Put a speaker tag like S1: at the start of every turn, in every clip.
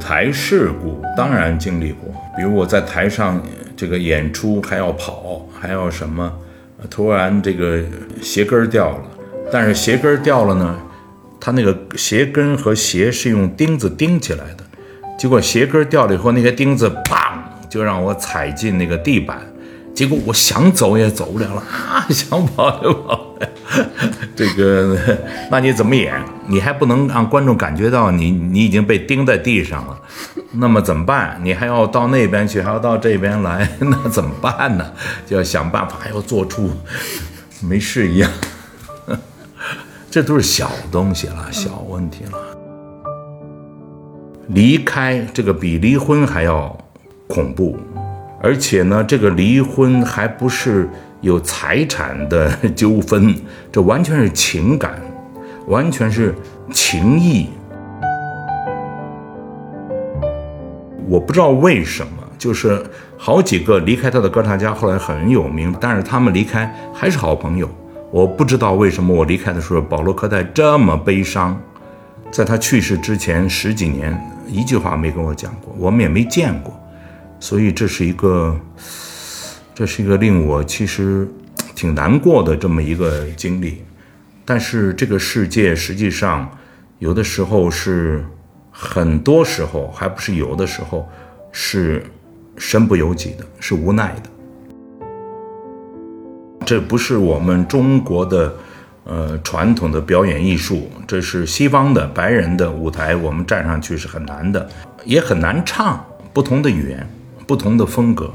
S1: 台事故当然经历过，比如我在台上这个演出还要跑，还要什么，突然这个鞋跟掉了，但是鞋跟掉了呢，它那个鞋跟和鞋是用钉子钉起来的，结果鞋跟掉了以后，那个钉子砰就让我踩进那个地板。结果我想走也走不了了啊，想跑就跑。这个，那你怎么演？你还不能让观众感觉到你你已经被钉在地上了。那么怎么办？你还要到那边去，还要到这边来，那怎么办呢？就要想办法，还要做出没事一样。这都是小东西了，小问题了。离开这个比离婚还要恐怖。而且呢，这个离婚还不是有财产的 纠纷，这完全是情感，完全是情谊。我不知道为什么，就是好几个离开他的歌唱家后来很有名，但是他们离开还是好朋友。我不知道为什么我离开的时候，保罗·柯代这么悲伤，在他去世之前十几年，一句话没跟我讲过，我们也没见过。所以这是一个，这是一个令我其实挺难过的这么一个经历。但是这个世界实际上有的时候是，很多时候还不是有的时候是身不由己的，是无奈的。这不是我们中国的呃传统的表演艺术，这是西方的白人的舞台，我们站上去是很难的，也很难唱不同的语言。不同的风格，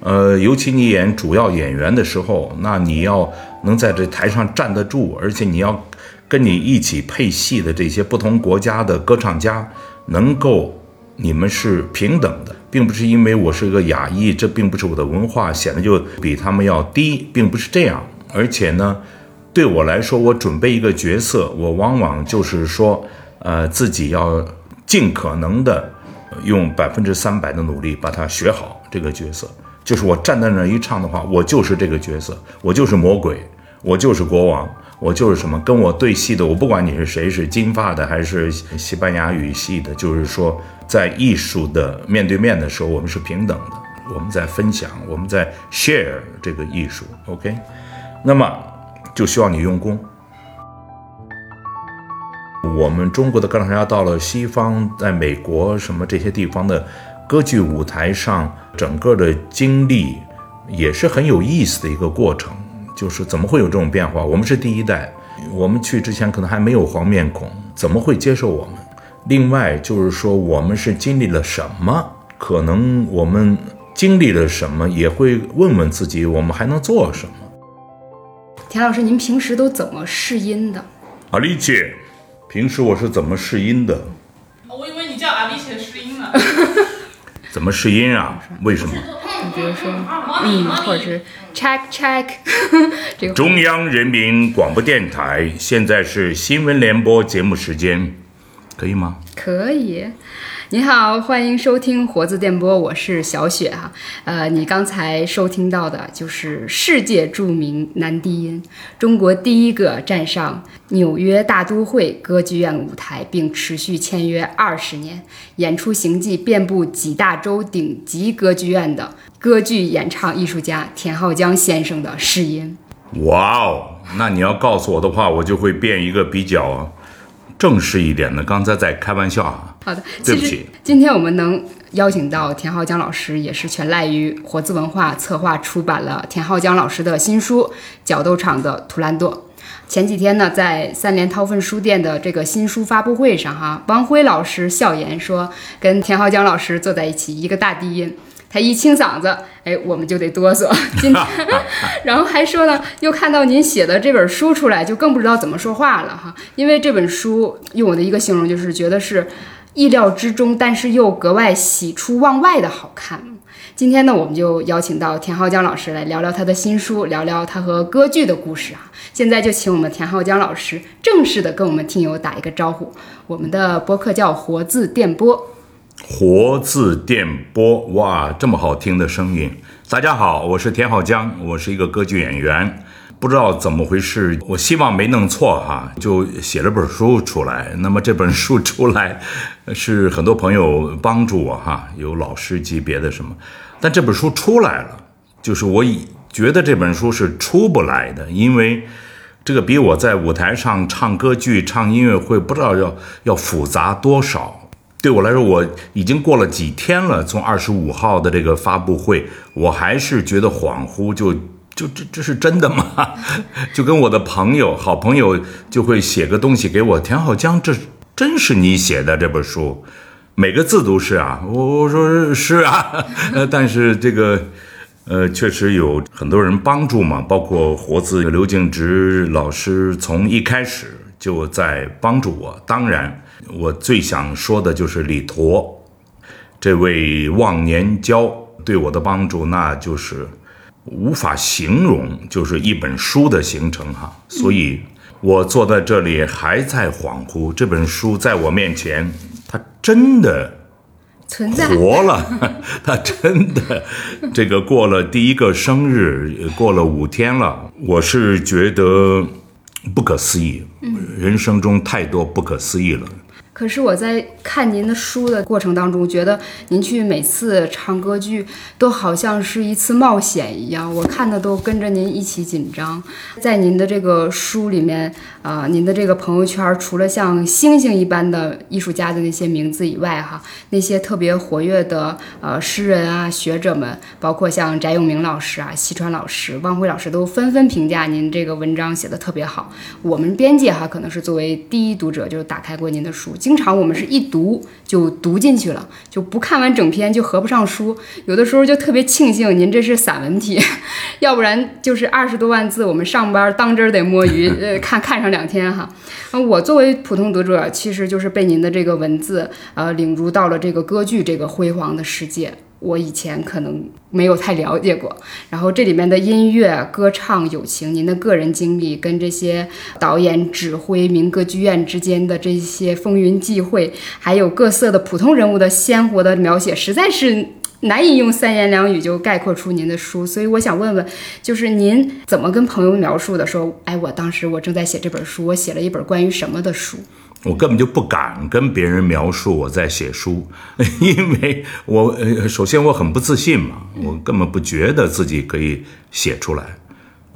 S1: 呃，尤其你演主要演员的时候，那你要能在这台上站得住，而且你要跟你一起配戏的这些不同国家的歌唱家，能够你们是平等的，并不是因为我是一个亚裔，这并不是我的文化显得就比他们要低，并不是这样。而且呢，对我来说，我准备一个角色，我往往就是说，呃，自己要尽可能的。用百分之三百的努力把它学好，这个角色就是我站在那儿一唱的话，我就是这个角色，我就是魔鬼，我就是国王，我就是什么？跟我对戏的，我不管你是谁，是金发的还是西班牙语系的，就是说，在艺术的面对面的时候，我们是平等的，我们在分享，我们在 share 这个艺术，OK？那么就需要你用功。我们中国的歌唱家到了西方，在美国什么这些地方的歌剧舞台上，整个的经历也是很有意思的一个过程。就是怎么会有这种变化？我们是第一代，我们去之前可能还没有黄面孔，怎么会接受我们？另外就是说，我们是经历了什么？可能我们经历了什么，也会问问自己，我们还能做什么？
S2: 田老师，您平时都怎么试音的？
S1: 阿丽姐。平时我是怎么试音的？
S3: 我以为你叫阿丽姐试音呢。
S1: 怎么试音啊？为什么？
S2: 你比如说，嗯，或者是 check check，这个。
S1: 中央人民广播电台，现在是新闻联播节目时间，可以吗？
S2: 可以。你好，欢迎收听活字电波，我是小雪哈。呃，你刚才收听到的就是世界著名男低音，中国第一个站上纽约大都会歌剧院舞台并持续签约二十年，演出行迹遍布几大洲顶级歌剧院的歌剧演唱艺术家田浩江先生的试音。
S1: 哇哦，那你要告诉我的话，我就会变一个比较。正式一点的，刚才在开玩笑啊。
S2: 好的，
S1: 对不起。
S2: 今天我们能邀请到田浩江老师，也是全赖于活字文化策划出版了田浩江老师的新书《角斗场的图兰朵》。前几天呢，在三联韬奋书店的这个新书发布会上，哈，王辉老师笑言说，跟田浩江老师坐在一起，一个大低音。他一清嗓子，哎，我们就得哆嗦。今天，然后还说呢，又看到您写的这本书出来，就更不知道怎么说话了哈。因为这本书用我的一个形容就是觉得是意料之中，但是又格外喜出望外的好看。今天呢，我们就邀请到田浩江老师来聊聊他的新书，聊聊他和歌剧的故事啊。现在就请我们田浩江老师正式的跟我们听友打一个招呼。我们的播客叫活字电波。
S1: 活字电波，哇，这么好听的声音！大家好，我是田浩江，我是一个歌剧演员。不知道怎么回事，我希望没弄错哈，就写了本书出来。那么这本书出来，是很多朋友帮助我哈，有老师级别的什么，但这本书出来了，就是我已觉得这本书是出不来的，因为这个比我在舞台上唱歌剧、唱音乐会不知道要要复杂多少。对我来说，我已经过了几天了，从二十五号的这个发布会，我还是觉得恍惚，就。就这这是真的吗？就跟我的朋友、好朋友就会写个东西给我，田浩江，这真是你写的这本书，每个字都是啊。我我说是啊，呃，但是这个，呃，确实有很多人帮助嘛，包括活字刘敬植老师，从一开始就在帮助我。当然，我最想说的就是李陀，这位忘年交对我的帮助，那就是。无法形容，就是一本书的形成哈，所以我坐在这里还在恍惚。这本书在我面前，它真的
S2: 存在
S1: 活了，它真的这个过了第一个生日，过了五天了，我是觉得不可思议，人生中太多不可思议了。
S2: 可是我在看您的书的过程当中，觉得您去每次唱歌剧都好像是一次冒险一样，我看的都跟着您一起紧张。在您的这个书里面，啊，您的这个朋友圈，除了像星星一般的艺术家的那些名字以外，哈，那些特别活跃的呃诗人啊、学者们，包括像翟永明老师啊、西川老师、汪辉老师，都纷纷评价您这个文章写的特别好。我们编辑哈，可能是作为第一读者，就是打开过您的书。经常我们是一读就读进去了，就不看完整篇就合不上书。有的时候就特别庆幸您这是散文体，要不然就是二十多万字，我们上班当真得摸鱼，呃，看看上两天哈。我作为普通读者，其实就是被您的这个文字，呃，领入到了这个歌剧这个辉煌的世界。我以前可能没有太了解过，然后这里面的音乐、歌唱、友情，您的个人经历跟这些导演、指挥、民歌剧院之间的这些风云际会，还有各色的普通人物的鲜活的描写，实在是难以用三言两语就概括出您的书。所以我想问问，就是您怎么跟朋友描述的？说，哎，我当时我正在写这本书，我写了一本关于什么的书？
S1: 我根本就不敢跟别人描述我在写书，因为我呃，首先我很不自信嘛，我根本不觉得自己可以写出来，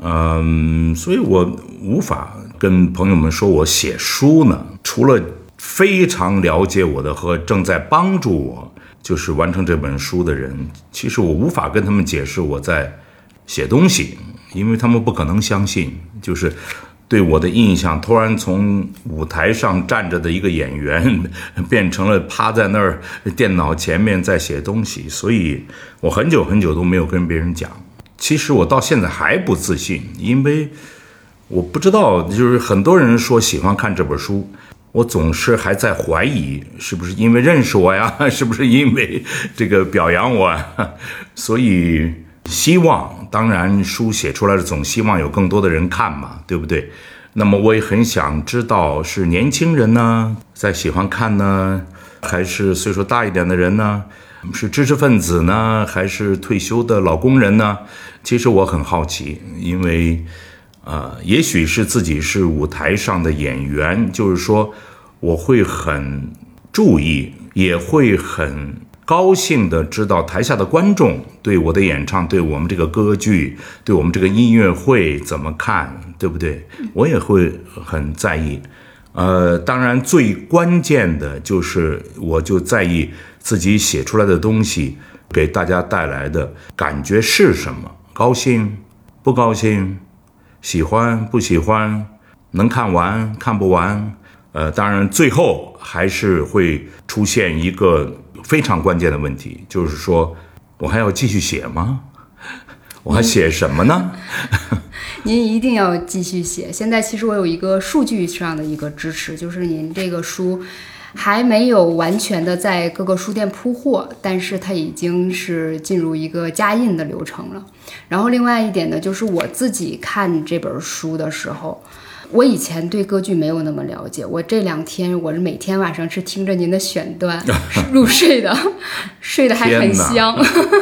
S1: 嗯，所以我无法跟朋友们说我写书呢。除了非常了解我的和正在帮助我就是完成这本书的人，其实我无法跟他们解释我在写东西，因为他们不可能相信，就是。对我的印象，突然从舞台上站着的一个演员，变成了趴在那儿电脑前面在写东西，所以我很久很久都没有跟别人讲。其实我到现在还不自信，因为我不知道，就是很多人说喜欢看这本书，我总是还在怀疑是不是因为认识我呀，是不是因为这个表扬我，所以。希望当然，书写出来了，总希望有更多的人看嘛，对不对？那么我也很想知道，是年轻人呢在喜欢看呢，还是岁数大一点的人呢？是知识分子呢，还是退休的老工人呢？其实我很好奇，因为，呃，也许是自己是舞台上的演员，就是说，我会很注意，也会很。高兴的知道台下的观众对我的演唱，对我们这个歌剧，对我们这个音乐会怎么看，对不对？我也会很在意。呃，当然最关键的就是，我就在意自己写出来的东西给大家带来的感觉是什么？高兴，不高兴，喜欢不喜欢，能看完看不完？呃，当然最后还是会出现一个。非常关键的问题就是说，我还要继续写吗？我还写什么呢？
S2: 您一定要继续写。现在其实我有一个数据上的一个支持，就是您这个书还没有完全的在各个书店铺货，但是它已经是进入一个加印的流程了。然后另外一点呢，就是我自己看这本书的时候。我以前对歌剧没有那么了解，我这两天我是每天晚上是听着您的选段 入睡的，睡得还很香。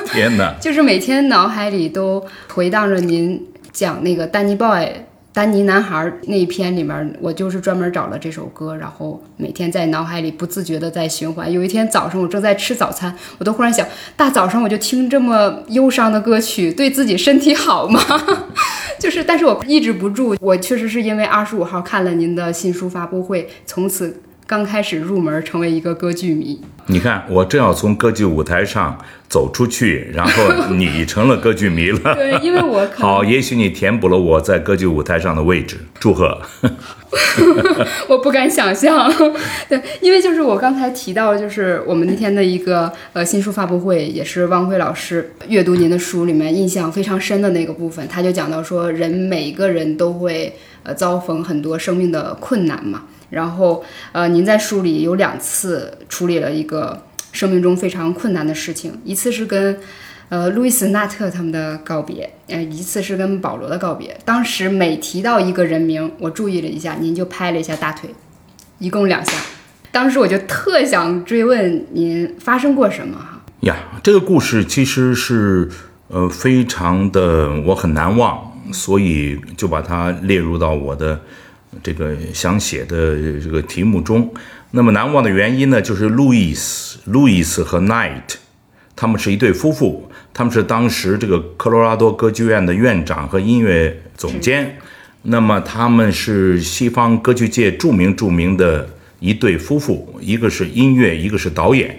S1: 天哪！
S2: 就是每天脑海里都回荡着您讲那个丹尼 boy。丹尼男孩那一篇里面，我就是专门找了这首歌，然后每天在脑海里不自觉的在循环。有一天早上，我正在吃早餐，我都忽然想，大早上我就听这么忧伤的歌曲，对自己身体好吗？就是，但是我抑制不住，我确实是因为二十五号看了您的新书发布会，从此。刚开始入门，成为一个歌剧迷。
S1: 你看，我正要从歌剧舞台上走出去，然后你成了歌剧迷了。
S2: 对，因为我
S1: 好，也许你填补了我在歌剧舞台上的位置。祝贺！
S2: 我不敢想象。对，因为就是我刚才提到，就是我们那天的一个呃新书发布会，也是汪辉老师阅读您的书里面印象非常深的那个部分，他就讲到说，人每一个人都会呃遭逢很多生命的困难嘛。然后，呃，您在书里有两次处理了一个 生命中非常困难的事情，一次是跟，呃，路易斯·纳特他们的告别，呃，一次是跟保罗的告别。当时每提到一个人名，我注意了一下，您就拍了一下大腿，一共两下。当时我就特想追问您发生过什么哈？
S1: 呀，这个故事其实是，呃，非常的我很难忘，所以就把它列入到我的。这个想写的这个题目中，那么难忘的原因呢，就是路易斯、路易斯和 Knight，他们是一对夫妇，他们是当时这个科罗拉多歌剧院的院长和音乐总监，那么他们是西方歌剧界著名著名的一对夫妇，一个是音乐，一个是导演。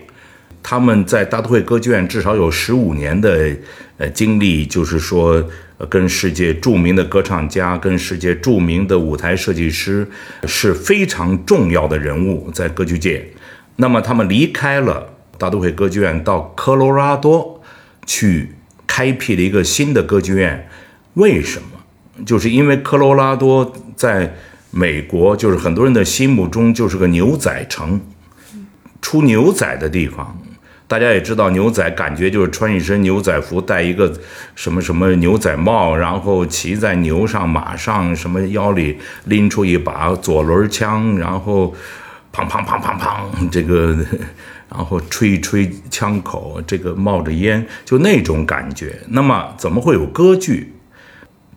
S1: 他们在大都会歌剧院至少有十五年的呃经历，就是说，跟世界著名的歌唱家、跟世界著名的舞台设计师是非常重要的人物在歌剧界。那么他们离开了大都会歌剧院，到科罗拉多去开辟了一个新的歌剧院。为什么？就是因为科罗拉多在美国，就是很多人的心目中就是个牛仔城，出牛仔的地方。大家也知道，牛仔感觉就是穿一身牛仔服，戴一个什么什么牛仔帽，然后骑在牛上、马上，什么腰里拎出一把左轮枪，然后砰砰砰砰砰，这个，然后吹一吹枪口，这个冒着烟，就那种感觉。那么怎么会有歌剧？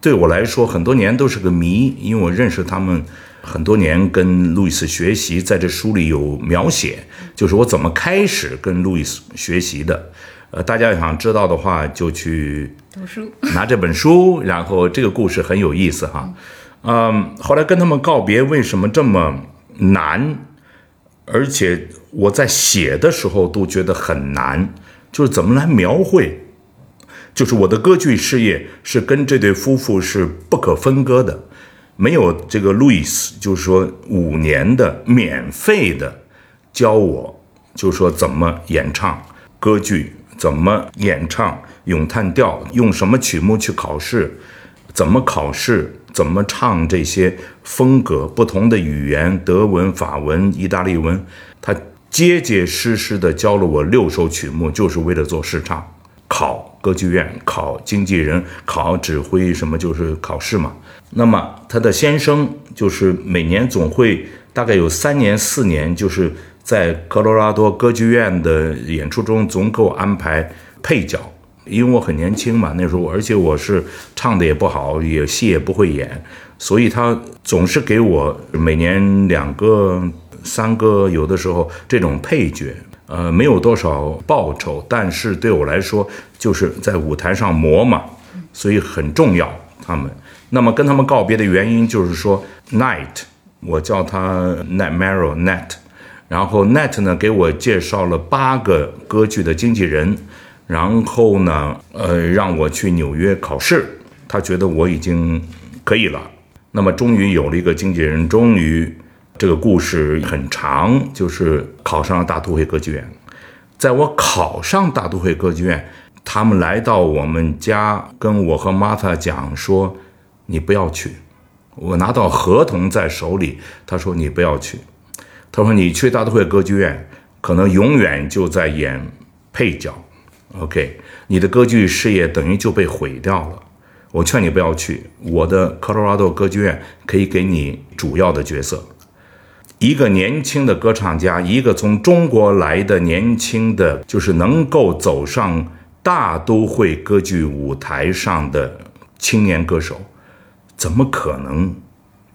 S1: 对我来说，很多年都是个谜，因为我认识他们。很多年跟路易斯学习，在这书里有描写，就是我怎么开始跟路易斯学习的。呃，大家想知道的话，就去
S2: 读书，
S1: 拿这本书，然后这个故事很有意思哈。嗯，后来跟他们告别，为什么这么难？而且我在写的时候都觉得很难，就是怎么来描绘？就是我的歌剧事业是跟这对夫妇是不可分割的。没有这个路易斯，就是说五年的免费的教我，就是说怎么演唱歌剧，怎么演唱咏叹调，用什么曲目去考试，怎么考试，怎么唱这些风格不同的语言，德文、法文、意大利文，他结结实实的教了我六首曲目，就是为了做试唱，考歌剧院，考经纪人，考指挥，什么就是考试嘛。那么他的先生就是每年总会大概有三年四年，就是在科罗拉多歌剧院的演出中总给我安排配角，因为我很年轻嘛，那时候而且我是唱的也不好，也戏也不会演，所以他总是给我每年两个、三个，有的时候这种配角，呃，没有多少报酬，但是对我来说就是在舞台上磨嘛，所以很重要，他们。那么跟他们告别的原因就是说，Night，我叫他 Net Marrow Net，然后 Net 呢给我介绍了八个歌剧的经纪人，然后呢，呃，让我去纽约考试，他觉得我已经可以了。那么终于有了一个经纪人，终于这个故事很长，就是考上了大都会歌剧院。在我考上大都会歌剧院，他们来到我们家，跟我和 Martha 讲说。你不要去，我拿到合同在手里。他说你不要去，他说你去大都会歌剧院，可能永远就在演配角。OK，你的歌剧事业等于就被毁掉了。我劝你不要去，我的科罗拉多歌剧院可以给你主要的角色。一个年轻的歌唱家，一个从中国来的年轻的，就是能够走上大都会歌剧舞台上的。青年歌手，怎么可能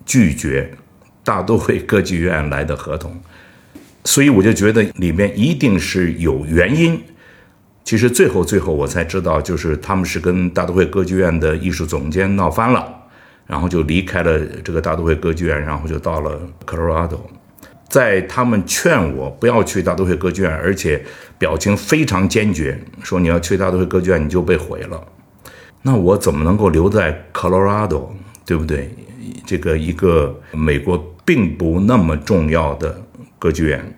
S1: 拒绝大都会歌剧院来的合同？所以我就觉得里面一定是有原因。其实最后最后我才知道，就是他们是跟大都会歌剧院的艺术总监闹翻了，然后就离开了这个大都会歌剧院，然后就到了 Colorado。在他们劝我不要去大都会歌剧院，而且表情非常坚决，说你要去大都会歌剧院你就被毁了。那我怎么能够留在 Colorado？，对不对？这个一个美国并不那么重要的歌剧院，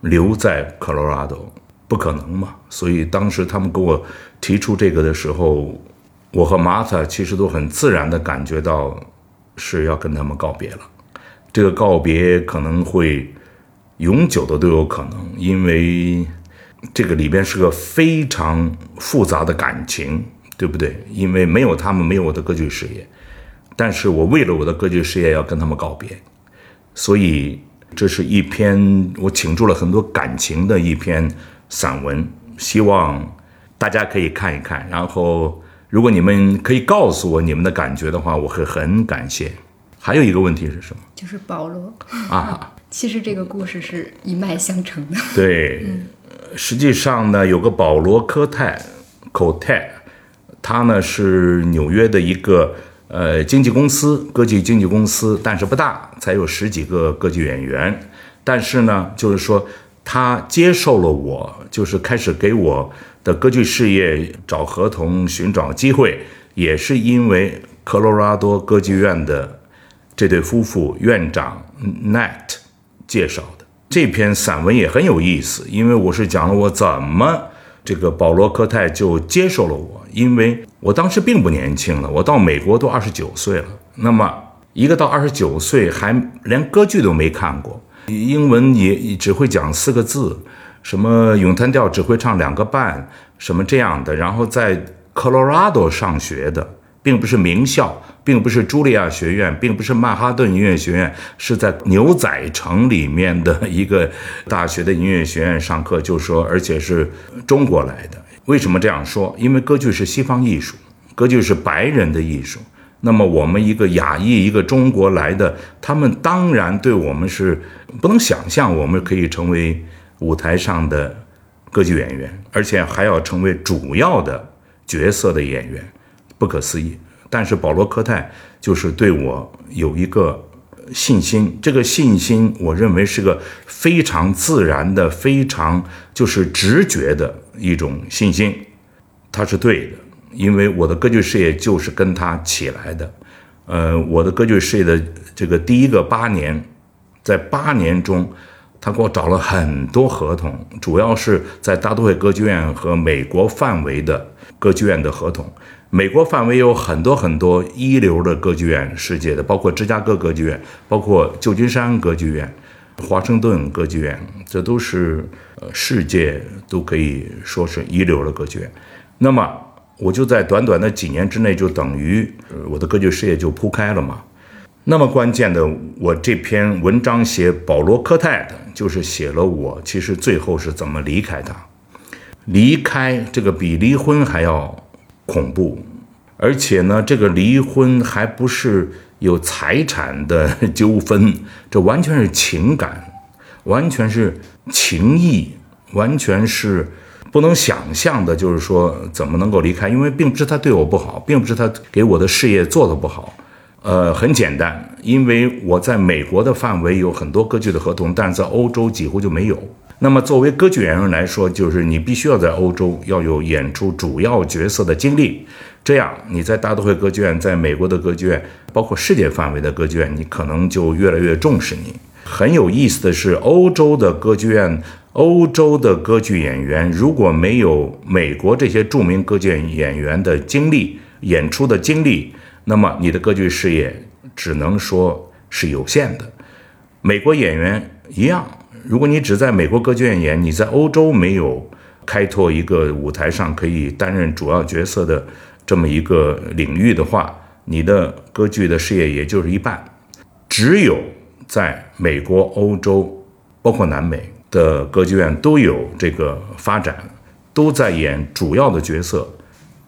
S1: 留在科罗拉多不可能嘛？所以当时他们给我提出这个的时候，我和玛塔其实都很自然的感觉到是要跟他们告别了。这个告别可能会永久的都有可能，因为这个里边是个非常复杂的感情，对不对？因为没有他们，没有我的歌剧事业，但是我为了我的歌剧事业要跟他们告别，所以这是一篇我倾注了很多感情的一篇散文，希望大家可以看一看。然后，如果你们可以告诉我你们的感觉的话，我会很感谢。还有一个问题是什么？
S2: 就是保罗
S1: 啊。
S2: 其实这个故事是一脉相承的。
S1: 对，实际上呢，有个保罗科泰口泰，他呢是纽约的一个呃经纪公司，歌剧经纪公司，但是不大，才有十几个歌剧演员。但是呢，就是说他接受了我，就是开始给我的歌剧事业找合同、寻找机会，也是因为科罗拉多歌剧院的。这对夫妇院长 Nat 介绍的这篇散文也很有意思，因为我是讲了我怎么这个保罗科泰就接受了我，因为我当时并不年轻了，我到美国都二十九岁了。那么一个到二十九岁还连歌剧都没看过，英文也只会讲四个字，什么咏叹调只会唱两个半，什么这样的，然后在 Colorado 上学的。并不是名校，并不是茱莉亚学院，并不是曼哈顿音乐学院，是在牛仔城里面的一个大学的音乐学院上课。就说，而且是中国来的。为什么这样说？因为歌剧是西方艺术，歌剧是白人的艺术。那么我们一个亚裔，一个中国来的，他们当然对我们是不能想象，我们可以成为舞台上的歌剧演员，而且还要成为主要的角色的演员。不可思议，但是保罗科泰就是对我有一个信心，这个信心我认为是个非常自然的、非常就是直觉的一种信心，他是对的，因为我的歌剧事业就是跟他起来的，呃，我的歌剧事业的这个第一个八年，在八年中，他给我找了很多合同，主要是在大都会歌剧院和美国范围的歌剧院的合同。美国范围有很多很多一流的歌剧院，世界的包括芝加哥歌剧院，包括旧金山歌剧院、华盛顿歌剧院，这都是呃世界都可以说是一流的歌剧院。那么我就在短短的几年之内，就等于我的歌剧事业就铺开了嘛。那么关键的，我这篇文章写保罗科泰的，就是写了我其实最后是怎么离开他，离开这个比离婚还要。恐怖，而且呢，这个离婚还不是有财产的纠纷，这完全是情感，完全是情谊，完全是不能想象的。就是说，怎么能够离开？因为并不是他对我不好，并不是他给我的事业做的不好。呃，很简单，因为我在美国的范围有很多歌剧的合同，但是在欧洲几乎就没有。那么，作为歌剧演员来说，就是你必须要在欧洲要有演出主要角色的经历，这样你在大都会歌剧院、在美国的歌剧院，包括世界范围的歌剧院，你可能就越来越重视你。很有意思的是，欧洲的歌剧院、欧洲的歌剧演员，如果没有美国这些著名歌剧演员的经历、演出的经历，那么你的歌剧事业只能说是有限的。美国演员一样。如果你只在美国歌剧院演，你在欧洲没有开拓一个舞台上可以担任主要角色的这么一个领域的话，你的歌剧的事业也就是一半。只有在美国、欧洲，包括南美的歌剧院都有这个发展，都在演主要的角色，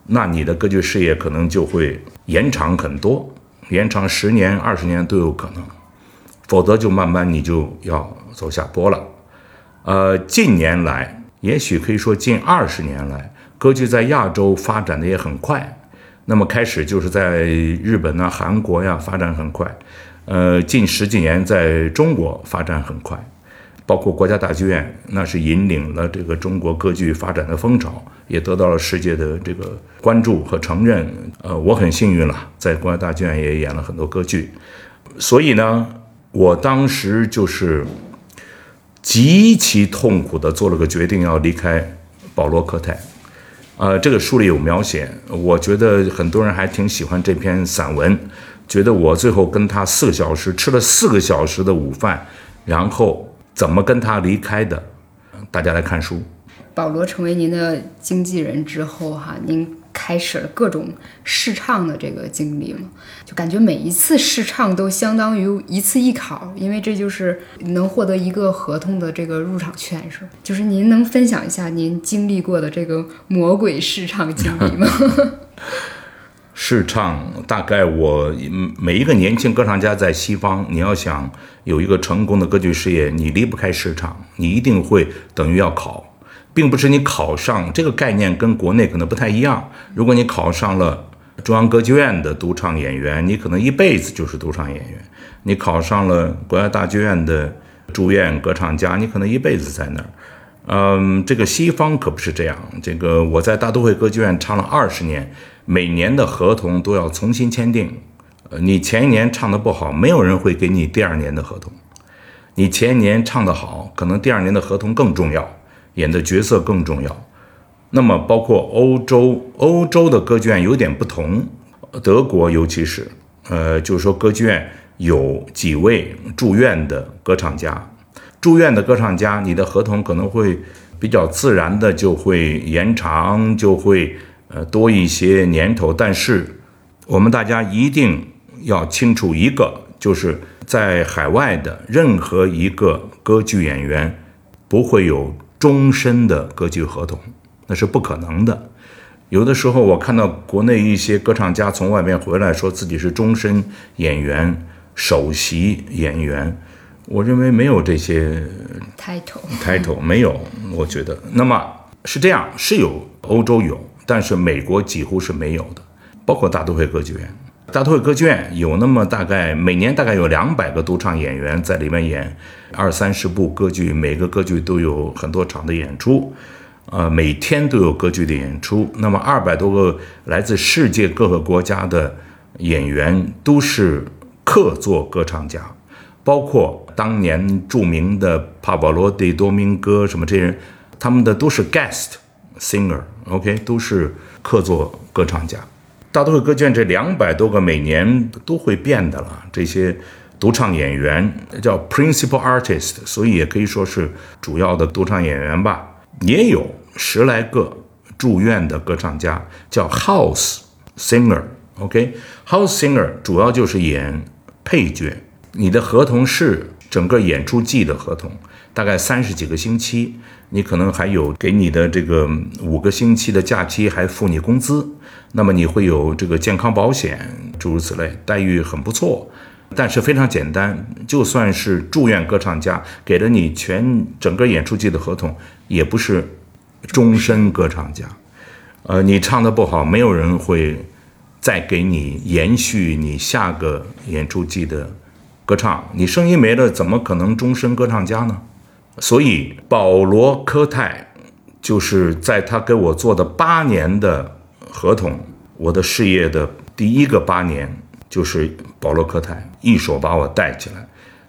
S1: 那你的歌剧事业可能就会延长很多，延长十年、二十年都有可能，否则就慢慢你就要走下坡了。呃，近年来，也许可以说近二十年来，歌剧在亚洲发展的也很快。那么开始就是在日本啊、韩国呀发展很快，呃，近十几年在中国发展很快，包括国家大剧院，那是引领了这个中国歌剧发展的风潮，也得到了世界的这个关注和承认。呃，我很幸运了，在国家大剧院也演了很多歌剧，所以呢，我当时就是极其痛苦的做了个决定，要离开保罗科泰。呃，这个书里有描写，我觉得很多人还挺喜欢这篇散文，觉得我最后跟他四个小时吃了四个小时的午饭，然后怎么跟他离开的？大家来看书。
S2: 保罗成为您的经纪人之后，哈，您。开始了各种试唱的这个经历嘛，就感觉每一次试唱都相当于一次艺考，因为这就是能获得一个合同的这个入场券，是吧就是您能分享一下您经历过的这个魔鬼试唱经历吗？
S1: 试唱大概我每一个年轻歌唱家在西方，你要想有一个成功的歌剧事业，你离不开试唱，你一定会等于要考。并不是你考上这个概念跟国内可能不太一样。如果你考上了中央歌剧院的独唱演员，你可能一辈子就是独唱演员；你考上了国家大剧院的住院歌唱家，你可能一辈子在那儿。嗯，这个西方可不是这样。这个我在大都会歌剧院唱了二十年，每年的合同都要重新签订。呃，你前一年唱的不好，没有人会给你第二年的合同；你前一年唱的好，可能第二年的合同更重要。演的角色更重要，那么包括欧洲，欧洲的歌剧院有点不同，德国尤其是，呃，就是说歌剧院有几位住院的歌唱家，住院的歌唱家，你的合同可能会比较自然的就会延长，就会呃多一些年头，但是我们大家一定要清楚一个，就是在海外的任何一个歌剧演员不会有。终身的歌剧合同，那是不可能的。有的时候，我看到国内一些歌唱家从外面回来，说自己是终身演员、首席演员。我认为没有这些
S2: title
S1: title 没有，我觉得。那么是这样，是有欧洲有，但是美国几乎是没有的，包括大都会歌剧院。大都会歌剧院有那么大概每年大概有两百个独唱演员在里面演二三十部歌剧，每个歌剧都有很多场的演出，呃，每天都有歌剧的演出。那么二百多个来自世界各个国家的演员都是客座歌唱家，包括当年著名的帕瓦罗蒂、多明戈什么这些人，他们的都是 guest singer，OK，都是客座歌唱家。大都会歌剧院这两百多个每年都会变的了，这些独唱演员叫 principal artist，所以也可以说是主要的独唱演员吧。也有十来个住院的歌唱家，叫 house singer。OK，house singer 主要就是演配角。你的合同是整个演出季的合同，大概三十几个星期，你可能还有给你的这个五个星期的假期，还付你工资。那么你会有这个健康保险，诸如此类，待遇很不错，但是非常简单。就算是住院歌唱家，给了你全整个演出季的合同，也不是终身歌唱家。呃，你唱的不好，没有人会再给你延续你下个演出季的歌唱。你声音没了，怎么可能终身歌唱家呢？所以保罗科泰就是在他给我做的八年的。合同，我的事业的第一个八年就是保罗科泰一手把我带起来。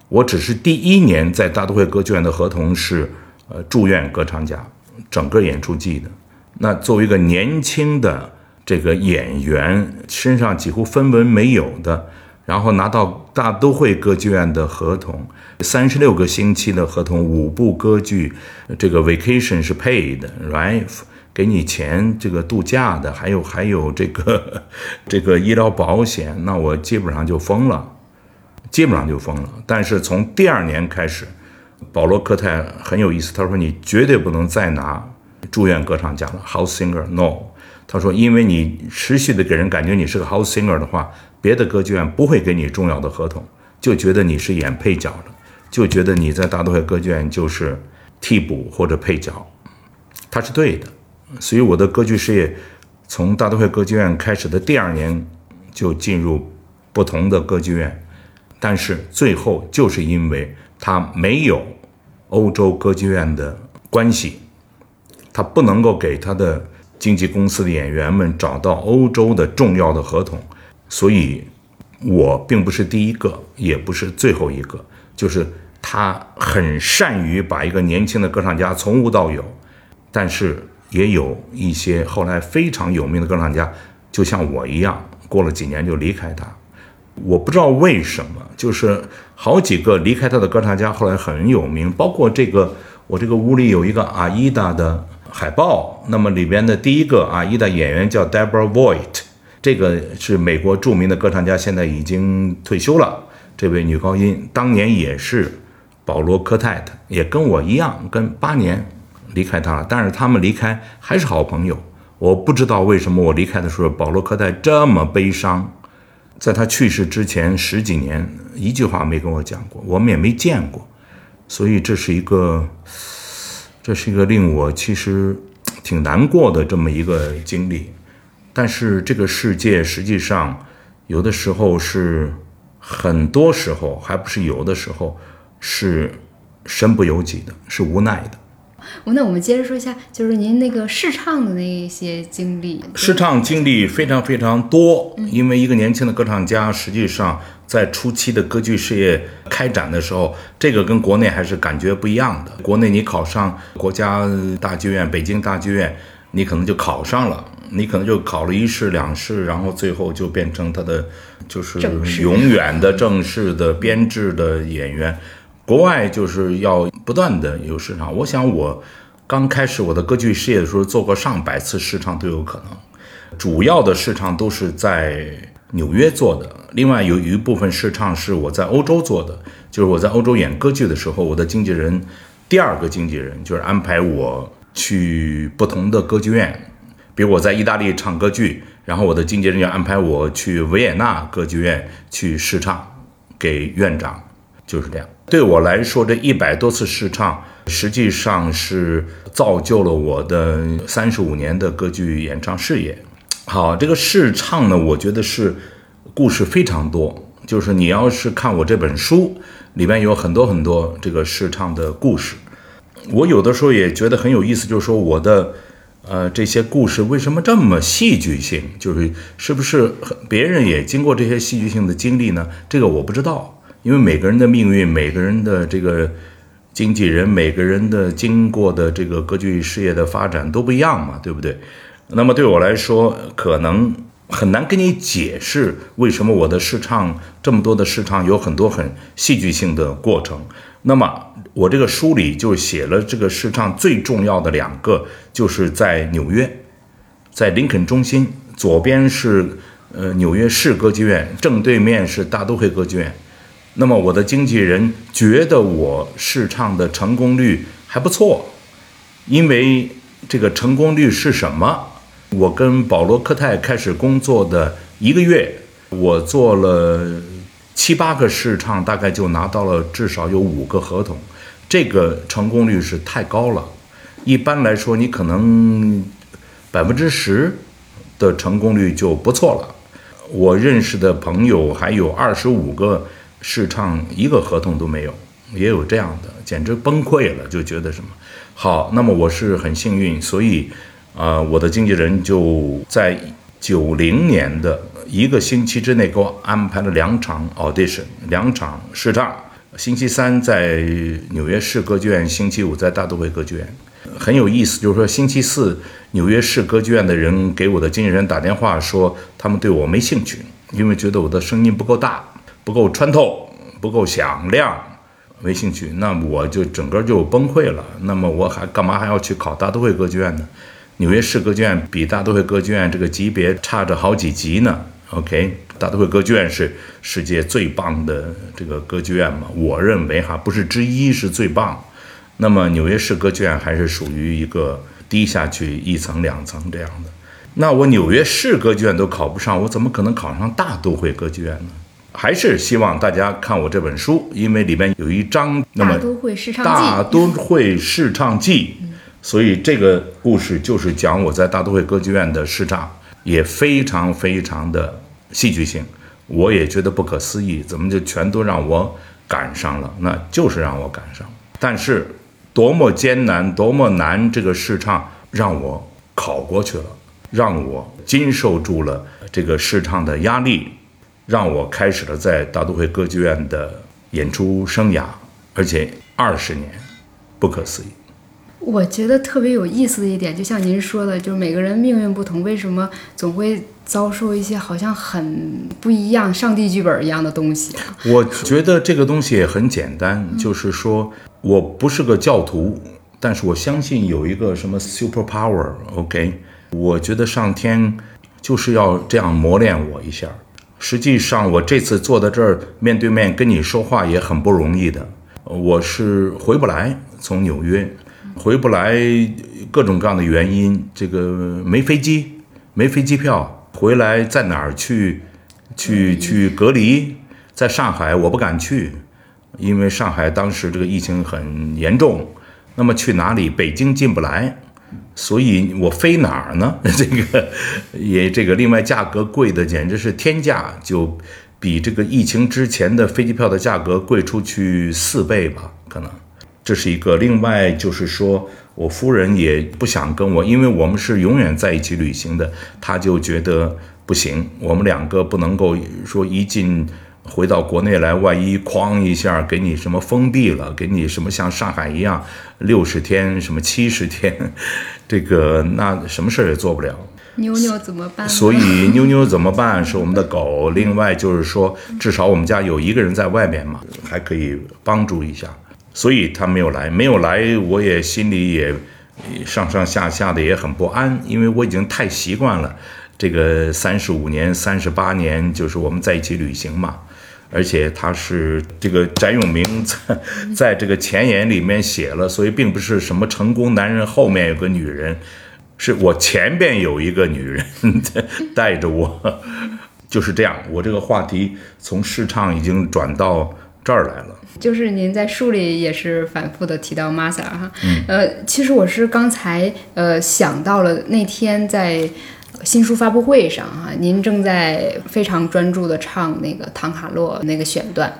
S1: 我只是第一年在大都会歌剧院的合同是，呃，住院歌唱家，整个演出季的。那作为一个年轻的这个演员，身上几乎分文没有的，然后拿到大都会歌剧院的合同，三十六个星期的合同，五部歌剧，这个 vacation 是 paid，right？给你钱，这个度假的，还有还有这个 这个医疗保险，那我基本上就疯了，基本上就疯了。但是从第二年开始，保罗科泰很有意思，他说你绝对不能再拿住院歌唱家了，house singer no。他说，因为你持续的给人感觉你是个 house singer 的话，别的歌剧院不会给你重要的合同，就觉得你是演配角的，就觉得你在大都会歌剧院就是替补或者配角。他是对的，所以我的歌剧事业从大都会歌剧院开始的第二年就进入不同的歌剧院，但是最后就是因为他没有欧洲歌剧院的关系，他不能够给他的经纪公司的演员们找到欧洲的重要的合同，所以我并不是第一个，也不是最后一个，就是他很善于把一个年轻的歌唱家从无到有。但是也有一些后来非常有名的歌唱家，就像我一样，过了几年就离开他。我不知道为什么，就是好几个离开他的歌唱家后来很有名，包括这个我这个屋里有一个阿依达的海报，那么里边的第一个阿依达演员叫 Deborah Voigt，这个是美国著名的歌唱家，现在已经退休了。这位女高音当年也是保罗科泰的，也跟我一样，跟八年。离开他了，但是他们离开还是好朋友。我不知道为什么我离开的时候，保罗·科泰这么悲伤。在他去世之前十几年，一句话没跟我讲过，我们也没见过。所以这是一个，这是一个令我其实挺难过的这么一个经历。但是这个世界实际上有的时候是，很多时候还不是有的时候是身不由己的，是无奈的。
S2: 那我们接着说一下，就是您那个试唱的那些经历。
S1: 试唱经历非常非常多，因为一个年轻的歌唱家，实际上在初期的歌剧事业开展的时候，这个跟国内还是感觉不一样的。国内你考上国家大剧院、北京大剧院，你可能就考上了，你可能就考了一试、两试，然后最后就变成他的就是永远的正式的编制的演员。国外就是要不断的有市场。我想我刚开始我的歌剧事业的时候，做过上百次试唱都有可能。主要的试唱都是在纽约做的，另外有一部分试唱是我在欧洲做的。就是我在欧洲演歌剧的时候，我的经纪人第二个经纪人就是安排我去不同的歌剧院，比如我在意大利唱歌剧，然后我的经纪人要安排我去维也纳歌剧院去试唱，给院长，就是这样。对我来说，这一百多次试唱，实际上是造就了我的三十五年的歌剧演唱事业。好，这个试唱呢，我觉得是故事非常多。就是你要是看我这本书，里面有很多很多这个试唱的故事。我有的时候也觉得很有意思，就是说我的呃这些故事为什么这么戏剧性？就是是不是别人也经过这些戏剧性的经历呢？这个我不知道。因为每个人的命运，每个人的这个经纪人，每个人的经过的这个歌剧事业的发展都不一样嘛，对不对？那么对我来说，可能很难跟你解释为什么我的试唱这么多的试唱有很多很戏剧性的过程。那么我这个书里就写了这个试唱最重要的两个，就是在纽约，在林肯中心，左边是呃纽约市歌剧院，正对面是大都会歌剧院。那么我的经纪人觉得我试唱的成功率还不错，因为这个成功率是什么？我跟保罗科泰开始工作的一个月，我做了七八个试唱，大概就拿到了至少有五个合同，这个成功率是太高了。一般来说，你可能百分之十的成功率就不错了。我认识的朋友还有二十五个。试唱一个合同都没有，也有这样的，简直崩溃了，就觉得什么好。那么我是很幸运，所以啊，我的经纪人就在九零年的一个星期之内给我安排了两场 audition，两场试唱。星期三在纽约市歌剧院，星期五在大都会歌剧院。很有意思，就是说星期四纽约市歌剧院的人给我的经纪人打电话说，他们对我没兴趣，因为觉得我的声音不够大。不够穿透，不够响亮，没兴趣，那我就整个就崩溃了。那么我还干嘛还要去考大都会歌剧院呢？纽约市歌剧院比大都会歌剧院这个级别差着好几级呢。OK，大都会歌剧院是世界最棒的这个歌剧院嘛？我认为哈不是之一，是最棒。那么纽约市歌剧院还是属于一个低下去一层两层这样的。那我纽约市歌剧院都考不上，我怎么可能考上大都会歌剧院呢？还是希望大家看我这本书，因为里面有一章，那么
S2: 大都会试唱
S1: 大
S2: 记，
S1: 都会试唱记，所以这个故事就是讲我在大都会歌剧院的试唱，也非常非常的戏剧性，我也觉得不可思议，怎么就全都让我赶上了？那就是让我赶上，但是多么艰难，多么难，这个试唱让我考过去了，让我经受住了这个试唱的压力，让我开始了在大都会歌剧院的演出生涯，而且二十年，不可思议。
S2: 我觉得特别有意思的一点，就像您说的，就是每个人命运不同，为什么总会遭受一些好像很不一样、上帝剧本一样的东西？
S1: 我觉得这个东西也很简单，就是说我不是个教徒，但是我相信有一个什么 super power。OK，我觉得上天就是要这样磨练我一下。实际上，我这次坐在这儿面对面跟你说话也很不容易的。我是回不来，从纽约回不来，各种各样的原因，这个没飞机，没飞机票，回来在哪儿去，去去隔离，在上海我不敢去，因为上海当时这个疫情很严重。那么去哪里？北京进不来，所以我飞哪儿呢？这个也这个另外价格贵的简直是天价，就比这个疫情之前的飞机票的价格贵出去四倍吧，可能。这是一个。另外就是说我夫人也不想跟我，因为我们是永远在一起旅行的，她就觉得不行，我们两个不能够说一进回到国内来，万一哐一下给你什么封闭了，给你什么像上海一样六十天什么七十天，这个那什么事儿也做不了。
S2: 妞妞怎么办？
S1: 所以妞妞怎么办？是我们的狗。另外就是说，至少我们家有一个人在外面嘛，还可以帮助一下。所以他没有来，没有来，我也心里也上上下下的也很不安，因为我已经太习惯了这个三十五年、三十八年，就是我们在一起旅行嘛。而且他是这个翟永明在 在这个前言里面写了，所以并不是什么成功男人后面有个女人，是我前边有一个女人 带着我，就是这样。我这个话题从试唱已经转到这儿来了。
S2: 就是您在书里也是反复的提到 Masa 哈，呃，其实我是刚才呃想到了那天在新书发布会上哈，您正在非常专注的唱那个唐卡洛那个选段，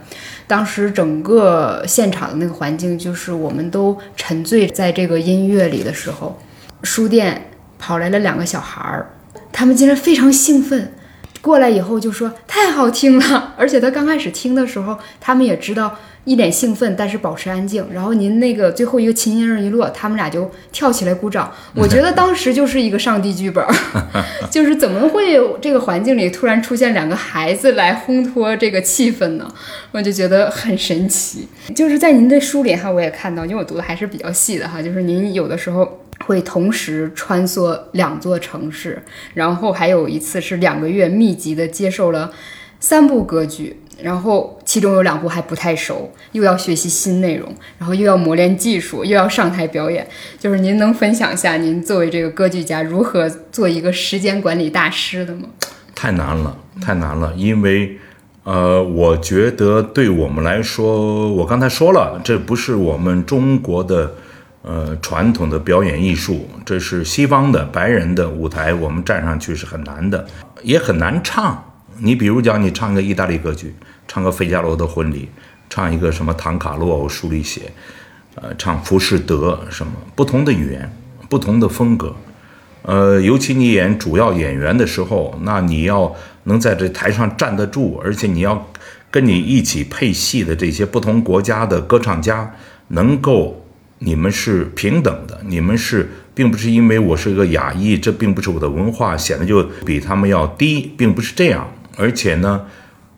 S2: 当时整个现场的那个环境就是我们都沉醉在这个音乐里的时候，书店跑来了两个小孩儿，他们竟然非常兴奋。过来以后就说太好听了，而且他刚开始听的时候，他们也知道一脸兴奋，但是保持安静。然后您那个最后一个琴音儿一落，他们俩就跳起来鼓掌。我觉得当时就是一个上帝剧本儿，就是怎么会有这个环境里突然出现两个孩子来烘托这个气氛呢？我就觉得很神奇。就是在您的书里哈，我也看到，因为我读的还是比较细的哈，就是您有的时候。会同时穿梭两座城市，然后还有一次是两个月密集的接受了三部歌剧，然后其中有两部还不太熟，又要学习新内容，然后又要磨练技术，又要上台表演。就是您能分享一下您作为这个歌剧家如何做一个时间管理大师的吗？
S1: 太难了，太难了，因为，呃，我觉得对我们来说，我刚才说了，这不是我们中国的。呃，传统的表演艺术，这是西方的白人的舞台，我们站上去是很难的，也很难唱。你比如讲，你唱个意大利歌剧，唱个《费加罗的婚礼》，唱一个什么《唐卡洛》，书里写，呃，唱《浮士德》什么，不同的语言，不同的风格。呃，尤其你演主要演员的时候，那你要能在这台上站得住，而且你要跟你一起配戏的这些不同国家的歌唱家能够。你们是平等的，你们是，并不是因为我是一个亚裔，这并不是我的文化显得就比他们要低，并不是这样。而且呢，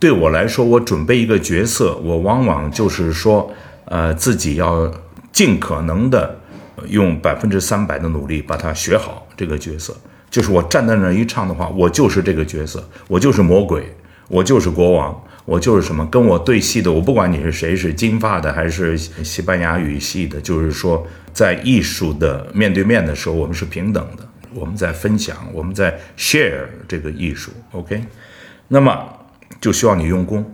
S1: 对我来说，我准备一个角色，我往往就是说，呃，自己要尽可能的用百分之三百的努力把它学好。这个角色，就是我站在那儿一唱的话，我就是这个角色，我就是魔鬼，我就是国王。我就是什么，跟我对戏的，我不管你是谁，是金发的还是西班牙语系的，就是说，在艺术的面对面的时候，我们是平等的。我们在分享，我们在 share 这个艺术。OK，那么就需要你用功。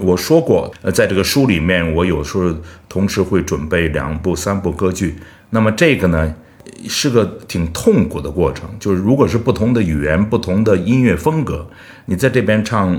S1: 我说过，呃，在这个书里面，我有时候同时会准备两部、三部歌剧。那么这个呢，是个挺痛苦的过程。就是如果是不同的语言、不同的音乐风格，你在这边唱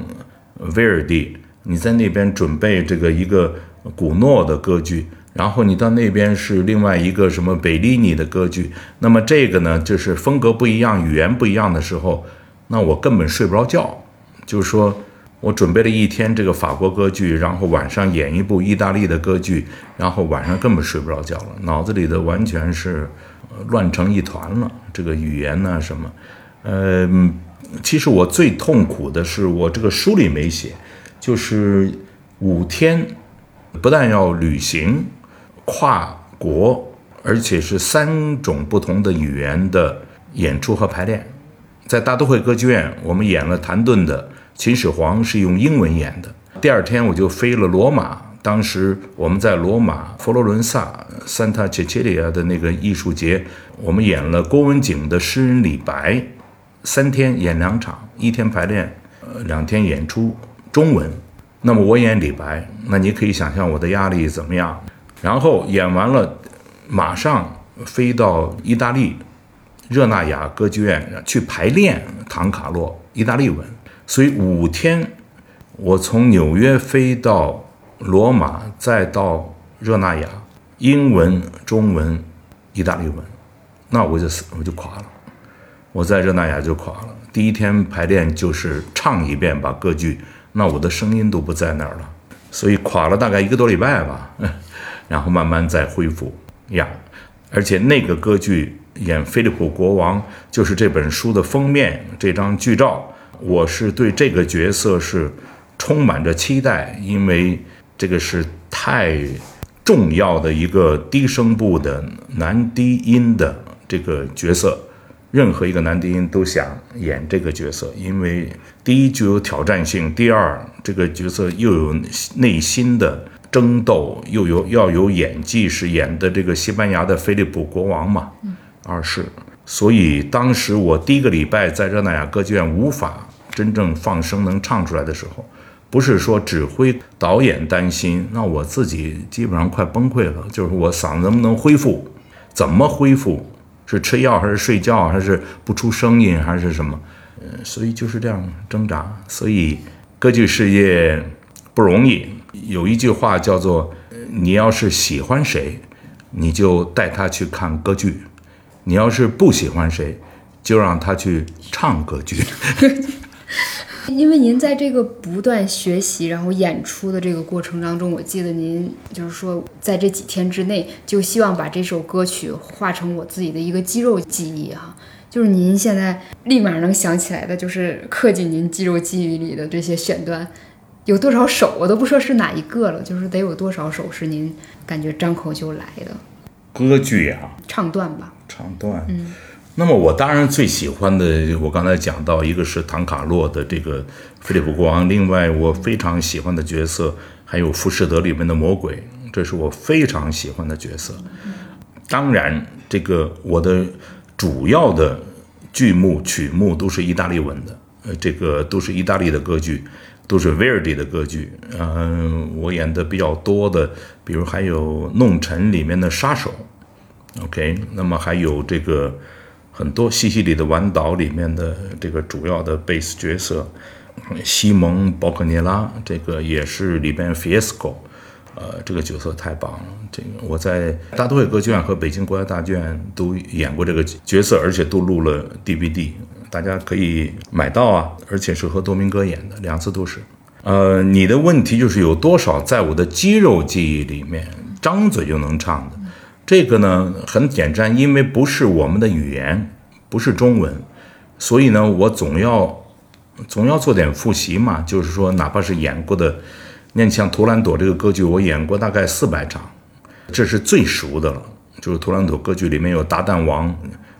S1: 威尔第，你在那边准备这个一个古诺的歌剧，然后你到那边是另外一个什么贝利尼的歌剧。那么这个呢，就是风格不一样、语言不一样的时候，那我根本睡不着觉。就是说。我准备了一天这个法国歌剧，然后晚上演一部意大利的歌剧，然后晚上根本睡不着觉了，脑子里的完全是乱成一团了。这个语言呢什么，呃，其实我最痛苦的是我这个书里没写，就是五天，不但要旅行，跨国，而且是三种不同的语言的演出和排练，在大都会歌剧院，我们演了谭盾的。秦始皇是用英文演的。第二天我就飞了罗马，当时我们在罗马佛罗伦萨 Santa Cecilia 的那个艺术节，我们演了郭文景的诗人李白，三天演两场，一天排练，呃，两天演出，中文。那么我演李白，那你可以想象我的压力怎么样。然后演完了，马上飞到意大利热那亚歌剧院去排练《唐卡洛》意大利文。所以五天，我从纽约飞到罗马，再到热那亚，英文、中文、意大利文，那我就死，我就垮了。我在热那亚就垮了。第一天排练就是唱一遍把歌剧，那我的声音都不在那儿了，所以垮了大概一个多礼拜吧，然后慢慢再恢复呀。而且那个歌剧演菲利普国王，就是这本书的封面这张剧照。我是对这个角色是充满着期待，因为这个是太重要的一个低声部的男低音的这个角色，任何一个男低音都想演这个角色，因为第一具有挑战性，第二这个角色又有内心的争斗，又有要有演技，是演的这个西班牙的菲利普国王嘛，二世。所以当时我第一个礼拜在热那亚歌剧院无法真正放声能唱出来的时候，不是说指挥导演担心，那我自己基本上快崩溃了。就是我嗓子能不能恢复，怎么恢复？是吃药还是睡觉，还是不出声音，还是什么？嗯，所以就是这样挣扎。所以歌剧事业不容易。有一句话叫做：你要是喜欢谁，你就带他去看歌剧。你要是不喜欢谁，就让他去唱歌剧。
S2: 因为您在这个不断学习然后演出的这个过程当中，我记得您就是说，在这几天之内，就希望把这首歌曲化成我自己的一个肌肉记忆哈。就是您现在立马能想起来的，就是刻进您肌肉记忆里的这些选段，有多少首我都不说是哪一个了，就是得有多少首是您感觉张口就来的。
S1: 歌剧啊，
S2: 唱段吧。
S1: 唱段，嗯，那么我当然最喜欢的，我刚才讲到，一个是唐卡洛的这个菲利普国王，另外我非常喜欢的角色还有《浮士德》里面的魔鬼，这是我非常喜欢的角色。当然，这个我的主要的剧目曲目都是意大利文的，呃，这个都是意大利的歌剧，都是 Verdi 的歌剧。嗯，我演的比较多的，比如还有《弄臣》里面的杀手。OK，那么还有这个很多西西里的晚岛里面的这个主要的贝斯角色，西蒙·保克涅拉，这个也是里边 Fiesco，呃，这个角色太棒了。这个我在大都会歌剧院和北京国家大剧院都演过这个角色，而且都录了 DVD，大家可以买到啊。而且是和多明戈演的，两次都是。呃，你的问题就是有多少在我的肌肉记忆里面，张嘴就能唱的。这个呢很简单，因为不是我们的语言，不是中文，所以呢，我总要总要做点复习嘛。就是说，哪怕是演过的，那像《图兰朵》这个歌剧，我演过大概四百场，这是最熟的了。就是《图兰朵》歌剧里面有达旦王、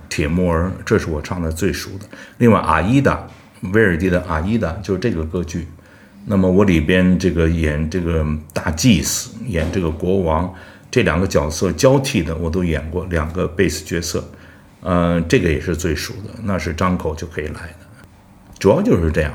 S1: 铁木儿，这是我唱的最熟的。另外，《阿依达》威尔第的《阿依达》就是这个歌剧，那么我里边这个演这个大祭司，演这个国王。这两个角色交替的我都演过两个贝斯角色，嗯，这个也是最熟的，那是张口就可以来的，主要就是这样。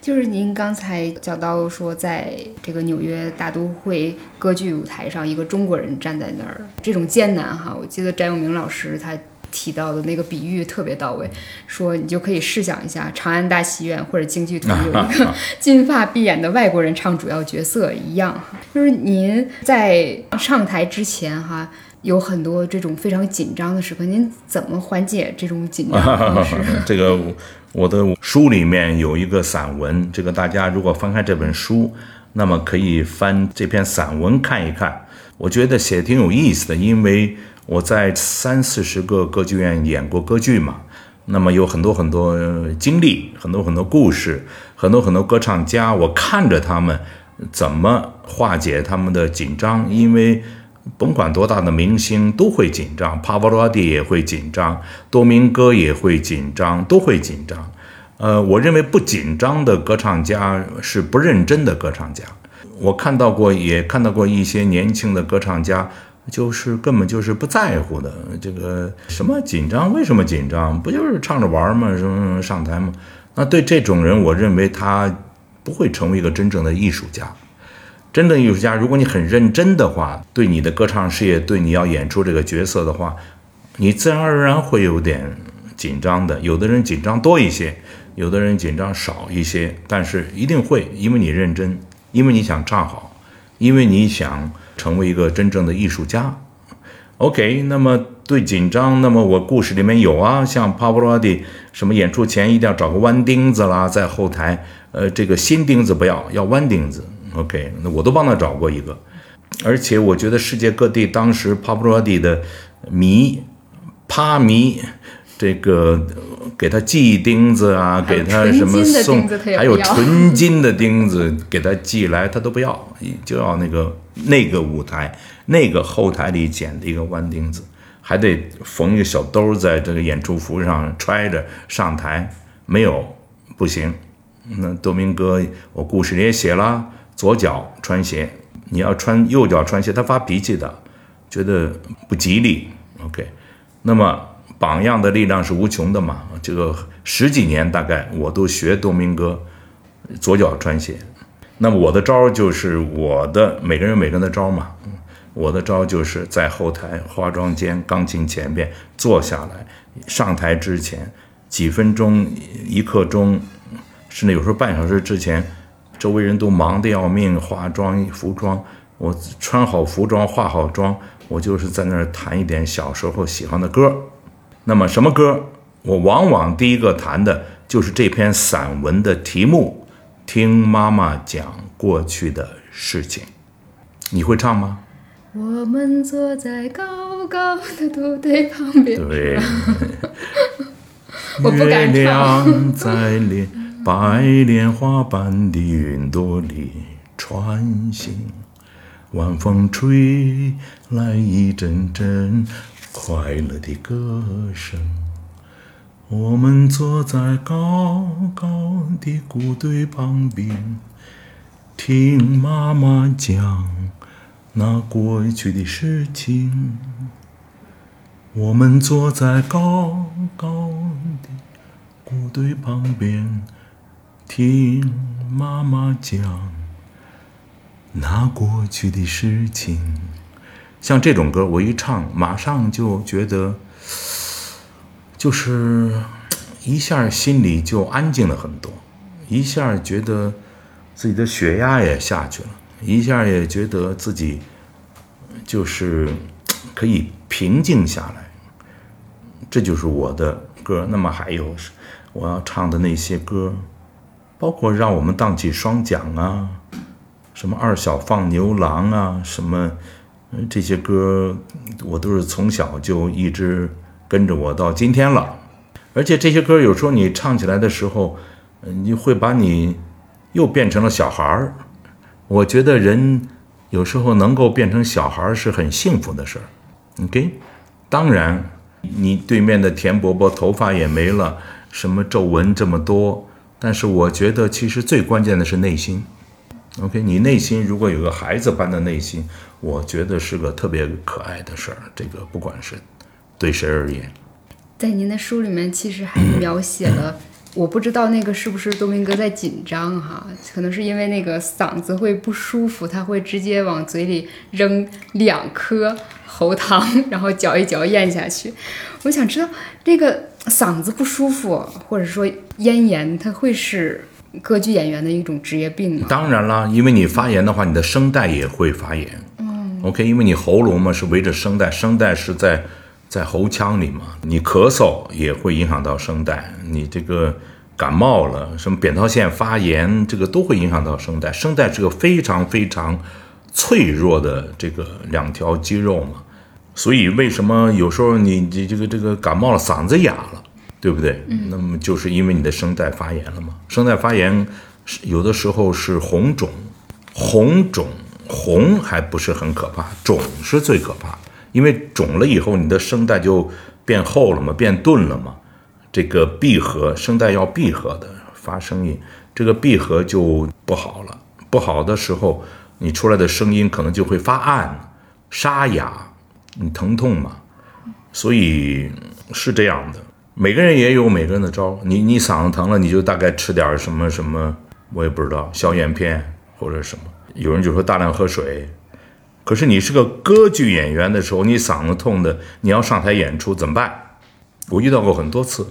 S2: 就是您刚才讲到说，在这个纽约大都会歌剧舞台上，一个中国人站在那儿，这种艰难哈，我记得翟永明老师他提到的那个比喻特别到位，说你就可以试想一下，长安大戏院或者京剧团 有一个金发碧眼的外国人唱主要角色一样，就是您在上台之前哈。有很多这种非常紧张的时刻，您怎么缓解这种紧张方式？
S1: 这个我的书里面有一个散文，这个大家如果翻开这本书，那么可以翻这篇散文看一看。我觉得写挺有意思的，因为我在三四十个歌剧院演过歌剧嘛，那么有很多很多经历，很多很多故事，很多很多歌唱家，我看着他们怎么化解他们的紧张，因为。甭管多大的明星都会紧张，帕瓦罗蒂也会紧张，多明戈也会紧张，都会紧张。呃，我认为不紧张的歌唱家是不认真的歌唱家。我看到过，也看到过一些年轻的歌唱家，就是根本就是不在乎的。这个什么紧张？为什么紧张？不就是唱着玩吗？什么上台吗？那对这种人，我认为他不会成为一个真正的艺术家。真正艺术家，如果你很认真的话，对你的歌唱事业，对你要演出这个角色的话，你自然而然会有点紧张的。有的人紧张多一些，有的人紧张少一些，但是一定会，因为你认真，因为你想唱好，因为你想成为一个真正的艺术家。OK，那么对紧张，那么我故事里面有啊，像帕布罗蒂，什么演出前一定要找个弯钉子啦，在后台，呃，这个新钉子不要，要弯钉子。OK，那我都帮他找过一个，而且我觉得世界各地当时 Pavarotti 的迷、趴迷，这个给他系钉子啊，给他什么送，还有纯金的钉子给他寄来，他都不要，就要那个那个舞台那个后台里捡的一个弯钉子，还得缝一个小兜在这个演出服上揣着上台，没有不行。那多明戈，我故事里也写了。左脚穿鞋，你要穿右脚穿鞋，他发脾气的，觉得不吉利。OK，那么榜样的力量是无穷的嘛？这个十几年大概我都学多明戈，左脚穿鞋。那么我的招就是我的每个人每个人的招嘛。我的招就是在后台化妆间钢琴前边坐下来，上台之前几分钟一刻钟，甚至有时候半小时之前。周围人都忙得要命，化妆、服装，我穿好服装、化好妆，我就是在那儿弹一点小时候喜欢的歌。那么什么歌？我往往第一个弹的就是这篇散文的题目，《听妈妈讲过去的事情》。你会唱吗？
S2: 我们坐在高高的土堆旁边。
S1: 对。
S2: 我不敢唱。
S1: 白莲花般的云朵里穿行，晚风吹来一阵阵快乐的歌声。我们坐在高高的谷堆旁边，听妈妈讲那过去的事情。我们坐在高高的谷堆旁边。听妈妈讲那过去的事情，像这种歌，我一唱，马上就觉得，就是一下心里就安静了很多，一下觉得自己的血压也下去了，一下也觉得自己就是可以平静下来。这就是我的歌。那么还有我要唱的那些歌。包括让我们荡起双桨啊，什么二小放牛郎啊，什么这些歌，我都是从小就一直跟着我到今天了。而且这些歌有时候你唱起来的时候，你会把你又变成了小孩儿。我觉得人有时候能够变成小孩儿是很幸福的事儿。OK，当然你对面的田伯伯头发也没了，什么皱纹这么多。但是我觉得，其实最关键的是内心。OK，你内心如果有个孩子般的内心，我觉得是个特别可爱的事儿。这个不管是对谁而言，
S2: 在您的书里面，其实还描写了，我不知道那个是不是多明哥在紧张哈，可能是因为那个嗓子会不舒服，他会直接往嘴里扔两颗喉糖，然后嚼一嚼咽下去。我想知道这个嗓子不舒服，或者说咽炎，它会是歌剧演员的一种职业病吗？
S1: 当然啦，因为你发炎的话，你的声带也会发炎。嗯，OK，因为你喉咙嘛是围着声带，声带是在在喉腔里嘛，你咳嗽也会影响到声带，你这个感冒了，什么扁桃腺发炎，这个都会影响到声带。声带是个非常非常脆弱的这个两条肌肉嘛，所以为什么有时候你你这个这个感冒了，嗓子哑了，对不对？嗯，那么就是因为你的声带发炎了嘛。声带发炎是有的时候是红肿，红肿红还不是很可怕，肿是最可怕，因为肿了以后你的声带就变厚了嘛，变钝了嘛。这个闭合，声带要闭合的发声音，这个闭合就不好了。不好的时候，你出来的声音可能就会发暗、沙哑，你疼痛嘛。所以是这样的，每个人也有每个人的招。你你嗓子疼了，你就大概吃点什么什么，我也不知道消炎片或者什么。有人就说大量喝水，可是你是个歌剧演员的时候，你嗓子痛的，你要上台演出怎么办？我遇到过很多次，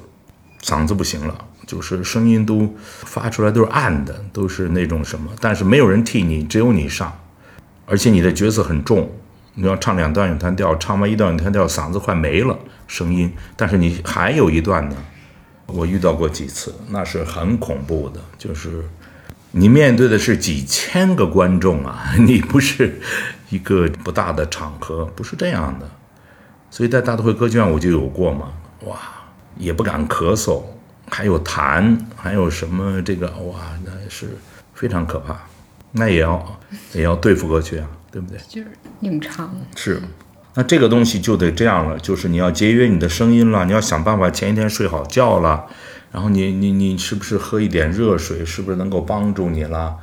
S1: 嗓子不行了，就是声音都发出来都是暗的，都是那种什么，但是没有人替你，只有你上，而且你的角色很重，你要唱两段咏叹调，唱完一段咏叹调，嗓子快没了声音，但是你还有一段呢。我遇到过几次，那是很恐怖的，就是你面对的是几千个观众啊，你不是一个不大的场合，不是这样的。所以在大都会歌剧院我就有过嘛，哇，也不敢咳嗽，还有痰，还有什么这个哇，那是非常可怕，那也要也要对付过去啊，对不对？
S2: 就是硬唱。
S1: 是，那这个东西就得这样了，就是你要节约你的声音了，你要想办法前一天睡好觉了，然后你你你是不是喝一点热水，是不是能够帮助你了？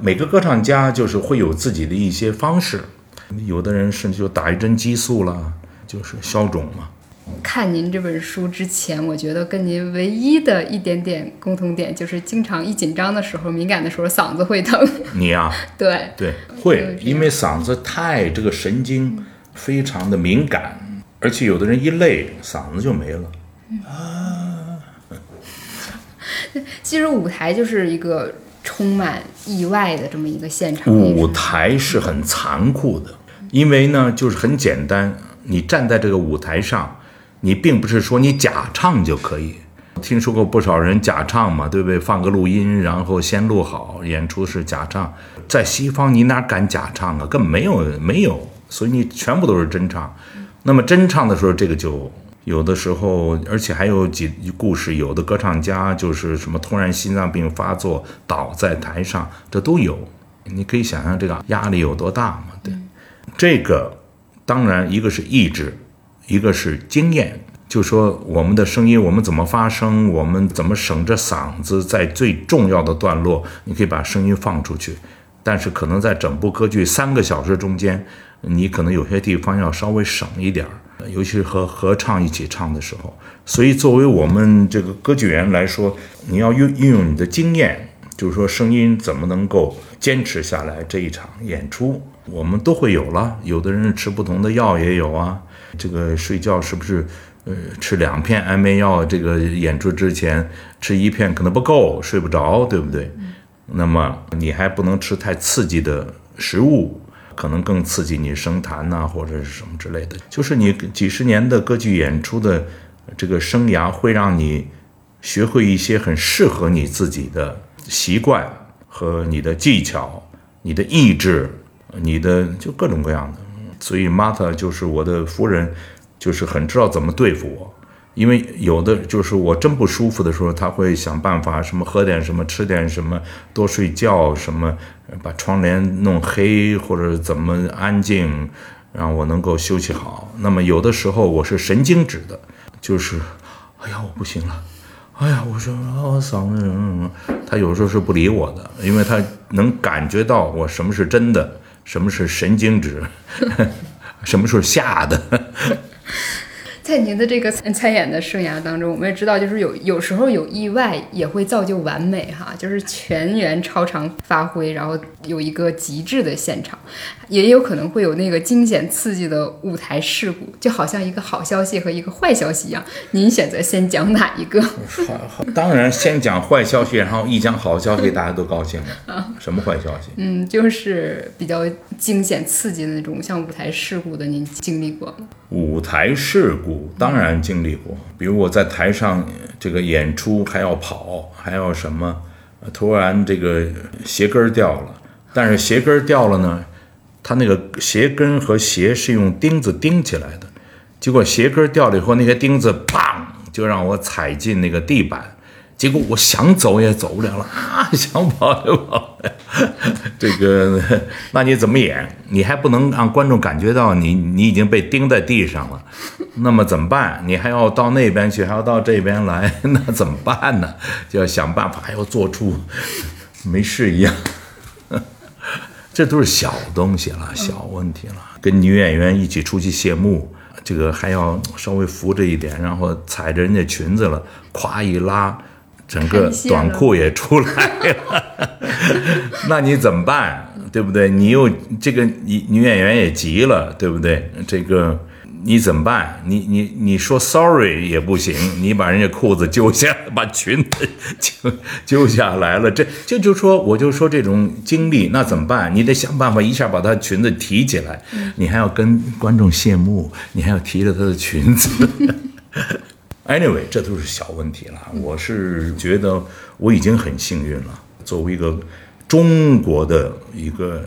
S1: 每个歌唱家就是会有自己的一些方式，有的人甚至就打一针激素啦，就是消肿嘛。
S2: 看您这本书之前，我觉得跟您唯一的一点点共同点就是，经常一紧张的时候、敏感的时候，嗓子会疼。
S1: 你呀、
S2: 对，
S1: 对，会，因为嗓子太这个神经非常的敏感，而且有的人一累嗓子就没了。
S2: 啊 其实舞台就是一个充满意外的这么一个现场
S1: 舞。台是很残酷的，因为呢，就是很简单，你站在这个舞台上，你并不是说你假唱就可以。听说过不少人假唱嘛，对不对？放个录音，然后先录好，演出是假唱。在西方，你哪敢假唱啊？根本没有没有，所以你全部都是真唱。那么真唱的时候，这个就有的时候，而且还有几故事，有的歌唱家就是什么突然心脏病发作倒在台上，这都有。你可以想象这个压力有多大嘛？对，这个当然一个是意志，一个是经验。就说我们的声音，我们怎么发声，我们怎么省着嗓子，在最重要的段落，你可以把声音放出去。但是可能在整部歌剧三个小时中间，你可能有些地方要稍微省一点儿，尤其是和合唱一起唱的时候。所以，作为我们这个歌剧演员来说，你要运运用你的经验，就是说声音怎么能够坚持下来这一场演出，我们都会有了。有的人吃不同的药也有啊，这个睡觉是不是？呃，吃两片安眠药，这个演出之前吃一片可能不够，睡不着，对不对？那么你还不能吃太刺激的食物，可能更刺激你声痰呐、或者是什么之类的。就是你几十年的歌剧演出的这个生涯，会让你学会一些很适合你自己的习惯和你的技巧、你的意志、你的就各种各样的。所以，Marta 就是我的夫人，就是很知道怎么对付我。因为有的就是我真不舒服的时候，他会想办法什么喝点什么，吃点什么，多睡觉什么，把窗帘弄黑或者怎么安静，让我能够休息好。那么有的时候我是神经质的，就是，哎呀我不行了，哎呀我说啊我嗓子什么什么，他有时候是不理我的，因为他能感觉到我什么是真的，什么是神经质，什么时候吓的。
S2: 在在您的这个参参演的生涯当中，我们也知道，就是有有时候有意外也会造就完美哈，就是全员超常发挥，然后有一个极致的现场，也有可能会有那个惊险刺激的舞台事故，就好像一个好消息和一个坏消息一样。您选择先讲哪一个？
S1: 好好，当然先讲坏消息，然后一讲好消息，大家都高兴了。什么坏消息？
S2: 嗯，就是比较惊险刺激的那种，像舞台事故的，您经历过吗？
S1: 舞台事故当然经历过，比如我在台上这个演出还要跑，还要什么，突然这个鞋跟掉了，但是鞋跟掉了呢，它那个鞋跟和鞋是用钉子钉起来的，结果鞋跟掉了以后，那个钉子砰就让我踩进那个地板。结果我想走也走不了了啊，想跑就跑不了。这个，那你怎么演？你还不能让观众感觉到你你已经被钉在地上了，那么怎么办？你还要到那边去，还要到这边来，那怎么办呢？就要想办法，还要做出没事一样。这都是小东西了，小问题了。跟女演员一起出去谢幕，这个还要稍微扶着一点，然后踩着人家裙子了，咵一拉，整个短裤也出来了。那你怎么办？对不对？你又这个女女演员也急了，对不对？这个你怎么办？你你你说 sorry 也不行，你把人家裤子揪下，把裙子揪揪下来了，这这就说我就说这种经历，那怎么办？你得想办法一下把她裙子提起来，你还要跟观众谢幕，你还要提着她的裙子。Anyway，这都是小问题了。我是觉得我已经很幸运了，作为一个中国的一个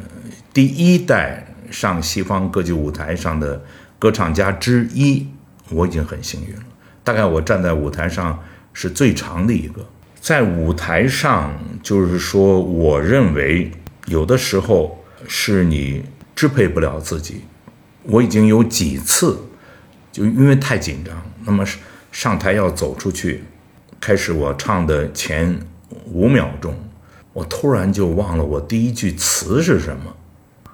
S1: 第一代上西方歌剧舞台上的歌唱家之一，我已经很幸运了。大概我站在舞台上是最长的一个，在舞台上就是说，我认为有的时候是你支配不了自己。我已经有几次就因为太紧张，那么是上台要走出去，开始我唱的前五秒钟，我突然就忘了我第一句词是什么。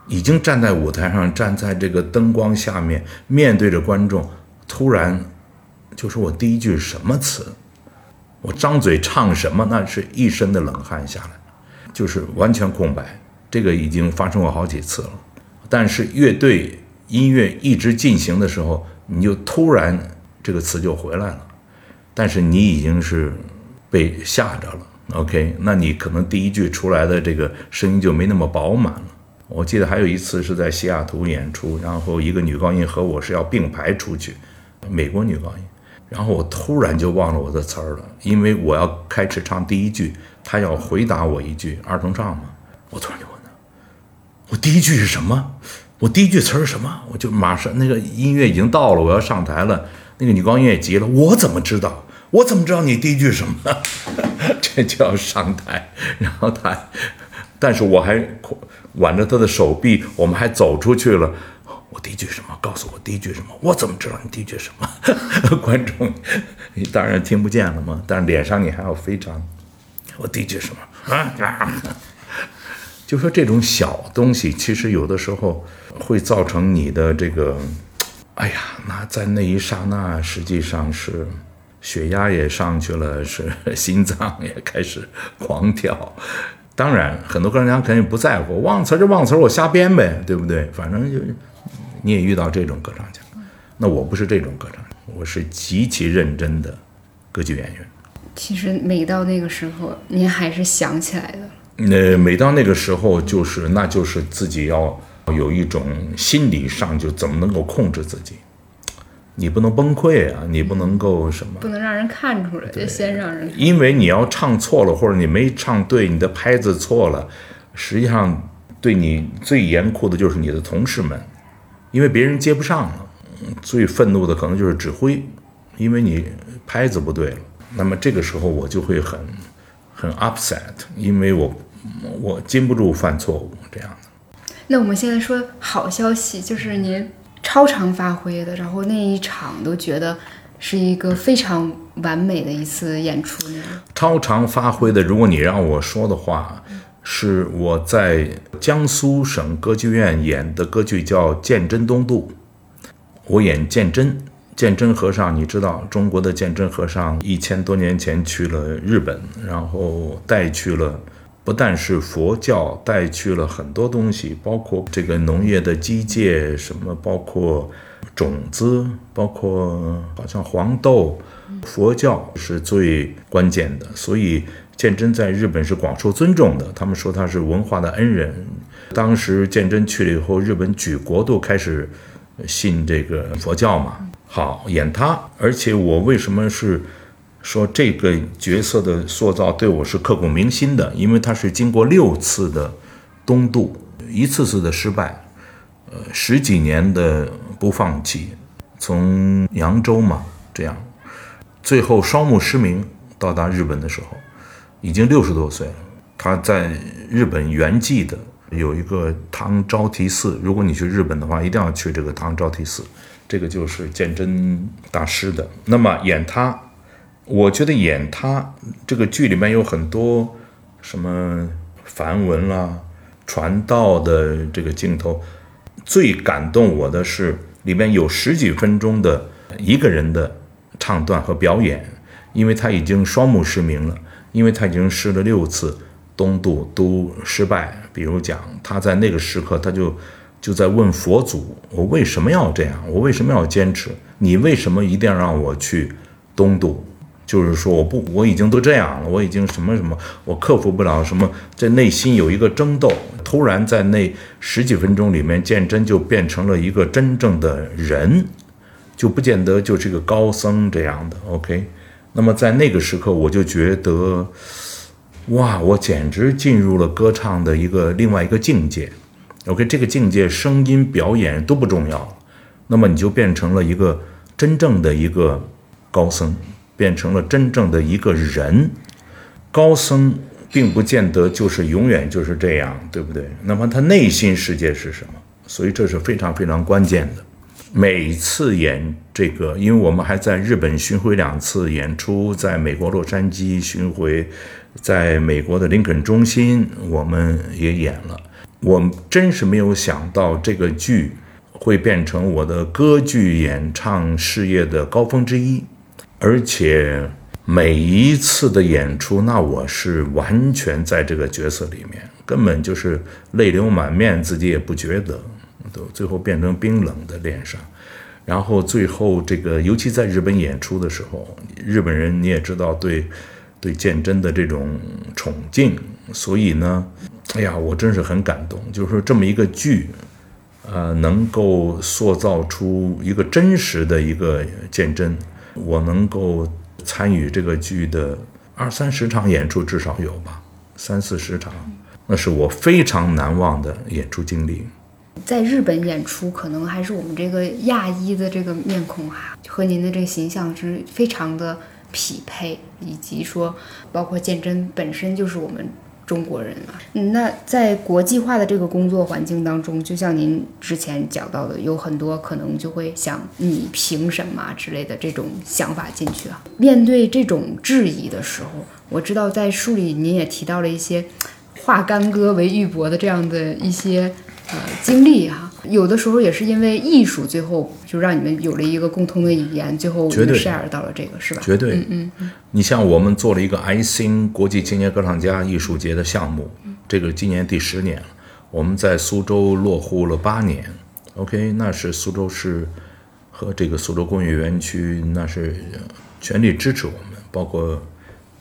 S1: 已经站在舞台上，站在这个灯光下面，面对着观众，突然就说我第一句什么词，我张嘴唱什么，那是一身的冷汗下来，就是完全空白。这个已经发生过好几次了，但是乐队音乐一直进行的时候，你就突然这个词就回来了，但是你已经是被吓着了。OK，那你可能第一句出来的这个声音就没那么饱满了。我记得还有一次是在西雅图演出，然后一个女高音和我是要并排出去，美国女高音，然后我突然就忘了我的词儿了，因为我要开始唱第一句，她要回答我一句二重唱嘛，我突然就问她，我第一句是什么？我第一句词儿什么？我就马上那个音乐已经到了，我要上台了，那个女高音也急了，我怎么知道？我怎么知道你第一句什么？这就要上台，然后她，但是我还挽着她的手臂，我们还走出去了。我第一句什么？告诉我第一句什么？我怎么知道你第一句什么？观众你当然听不见了嘛，但是脸上你还要非常。我第一句什么？啊 啊！就说这种小东西，其实有的时候会造成你的这个，哎呀，那在那一刹那，实际上是血压也上去了，是心脏也开始狂跳。当然，很多歌唱家肯定不在乎，忘词儿就忘词儿，我瞎编呗，对不对？反正就你也遇到这种歌唱家，那我不是这种歌唱家，我是极其认真的歌剧演员。
S2: 其实每到那个时候，您还是想起来的。
S1: 那每到那个时候，就是那就是自己要有一种心理上就怎么能够控制自己，你不能崩溃啊，你不能够什么，
S2: 不能让人看出来，就先让人。
S1: 因为你要唱错了，或者你没唱对，你的拍子错了，实际上对你最严酷的就是你的同事们，因为别人接不上了，嗯最愤怒的可能就是指挥，因为你拍子不对了。那么这个时候我就会很很 upset，因为我我禁不住犯错误这样的。
S2: 那我们现在说好消息，就是您超常发挥的，然后那一场都觉得是一个非常完美的一次演出。
S1: 超常发挥的，如果你让我说的话，是我在江苏省歌剧院演的歌剧叫《鉴真东渡》，我演鉴真。鉴真和尚，你知道中国的鉴真和尚一千多年前去了日本，然后带去了不但是佛教，带去了很多东西，包括这个农业的机械，什么包括种子，包括好像黄豆。佛教是最关键的，所以鉴真在日本是广受尊重的。他们说他是文化的恩人。当时鉴真去了以后，日本举国都开始信这个佛教嘛。好，演他，而且我为什么是说这个角色的塑造对我是刻骨铭心的？因为他是经过六次的东渡，一次次的失败，呃，十几年的不放弃，从扬州嘛这样。最后双目失明，到达日本的时候，已经六十多岁了。他在日本圆寂的有一个唐招提寺，如果你去日本的话，一定要去这个唐招提寺。这个就是鉴真大师的。那么演他，我觉得演他这个剧里面有很多什么梵文啦、传道的这个镜头，最感动我的是里面有十几分钟的一个人的。唱段和表演，因为他已经双目失明了，因为他已经试了六次东渡都失败。比如讲，他在那个时刻，他就就在问佛祖：“我为什么要这样？我为什么要坚持？你为什么一定要让我去东渡？就是说，我不，我已经都这样了，我已经什么什么，我克服不了什么，在内心有一个争斗。突然在那十几分钟里面，鉴真就变成了一个真正的人。”就不见得就是一个高僧这样的，OK。那么在那个时刻，我就觉得，哇，我简直进入了歌唱的一个另外一个境界，OK。这个境界，声音、表演都不重要，那么你就变成了一个真正的一个高僧，变成了真正的一个人。高僧并不见得就是永远就是这样，对不对？那么他内心世界是什么？所以这是非常非常关键的。每次演这个，因为我们还在日本巡回两次演出，在美国洛杉矶巡回，在美国的林肯中心我们也演了。我真是没有想到这个剧会变成我的歌剧演唱事业的高峰之一，而且每一次的演出，那我是完全在这个角色里面，根本就是泪流满面，自己也不觉得。都最后变成冰冷的脸上，然后最后这个，尤其在日本演出的时候，日本人你也知道对对鉴真的这种崇敬，所以呢，哎呀，我真是很感动，就是说这么一个剧，呃，能够塑造出一个真实的一个鉴真，我能够参与这个剧的二三十场演出至少有吧，三四十场，那是我非常难忘的演出经历。
S2: 在日本演出，可能还是我们这个亚裔的这个面孔哈，和您的这个形象是非常的匹配，以及说，包括鉴真本身就是我们中国人啊。那在国际化的这个工作环境当中，就像您之前讲到的，有很多可能就会想你凭什么之类的这种想法进去啊。面对这种质疑的时候，我知道在书里您也提到了一些化干戈为玉帛的这样的一些。呃，经历哈，有的时候也是因为艺术，最后就让你们有了一个共同的语言，最后 share 到了这个，是吧？
S1: 绝对，
S2: 嗯嗯。
S1: 你像我们做了一个 I Sing 国际青年歌唱家艺术节的项目，这个今年第十年了，我们在苏州落户了八年，OK，那是苏州市和这个苏州工业园区，那是全力支持我们，包括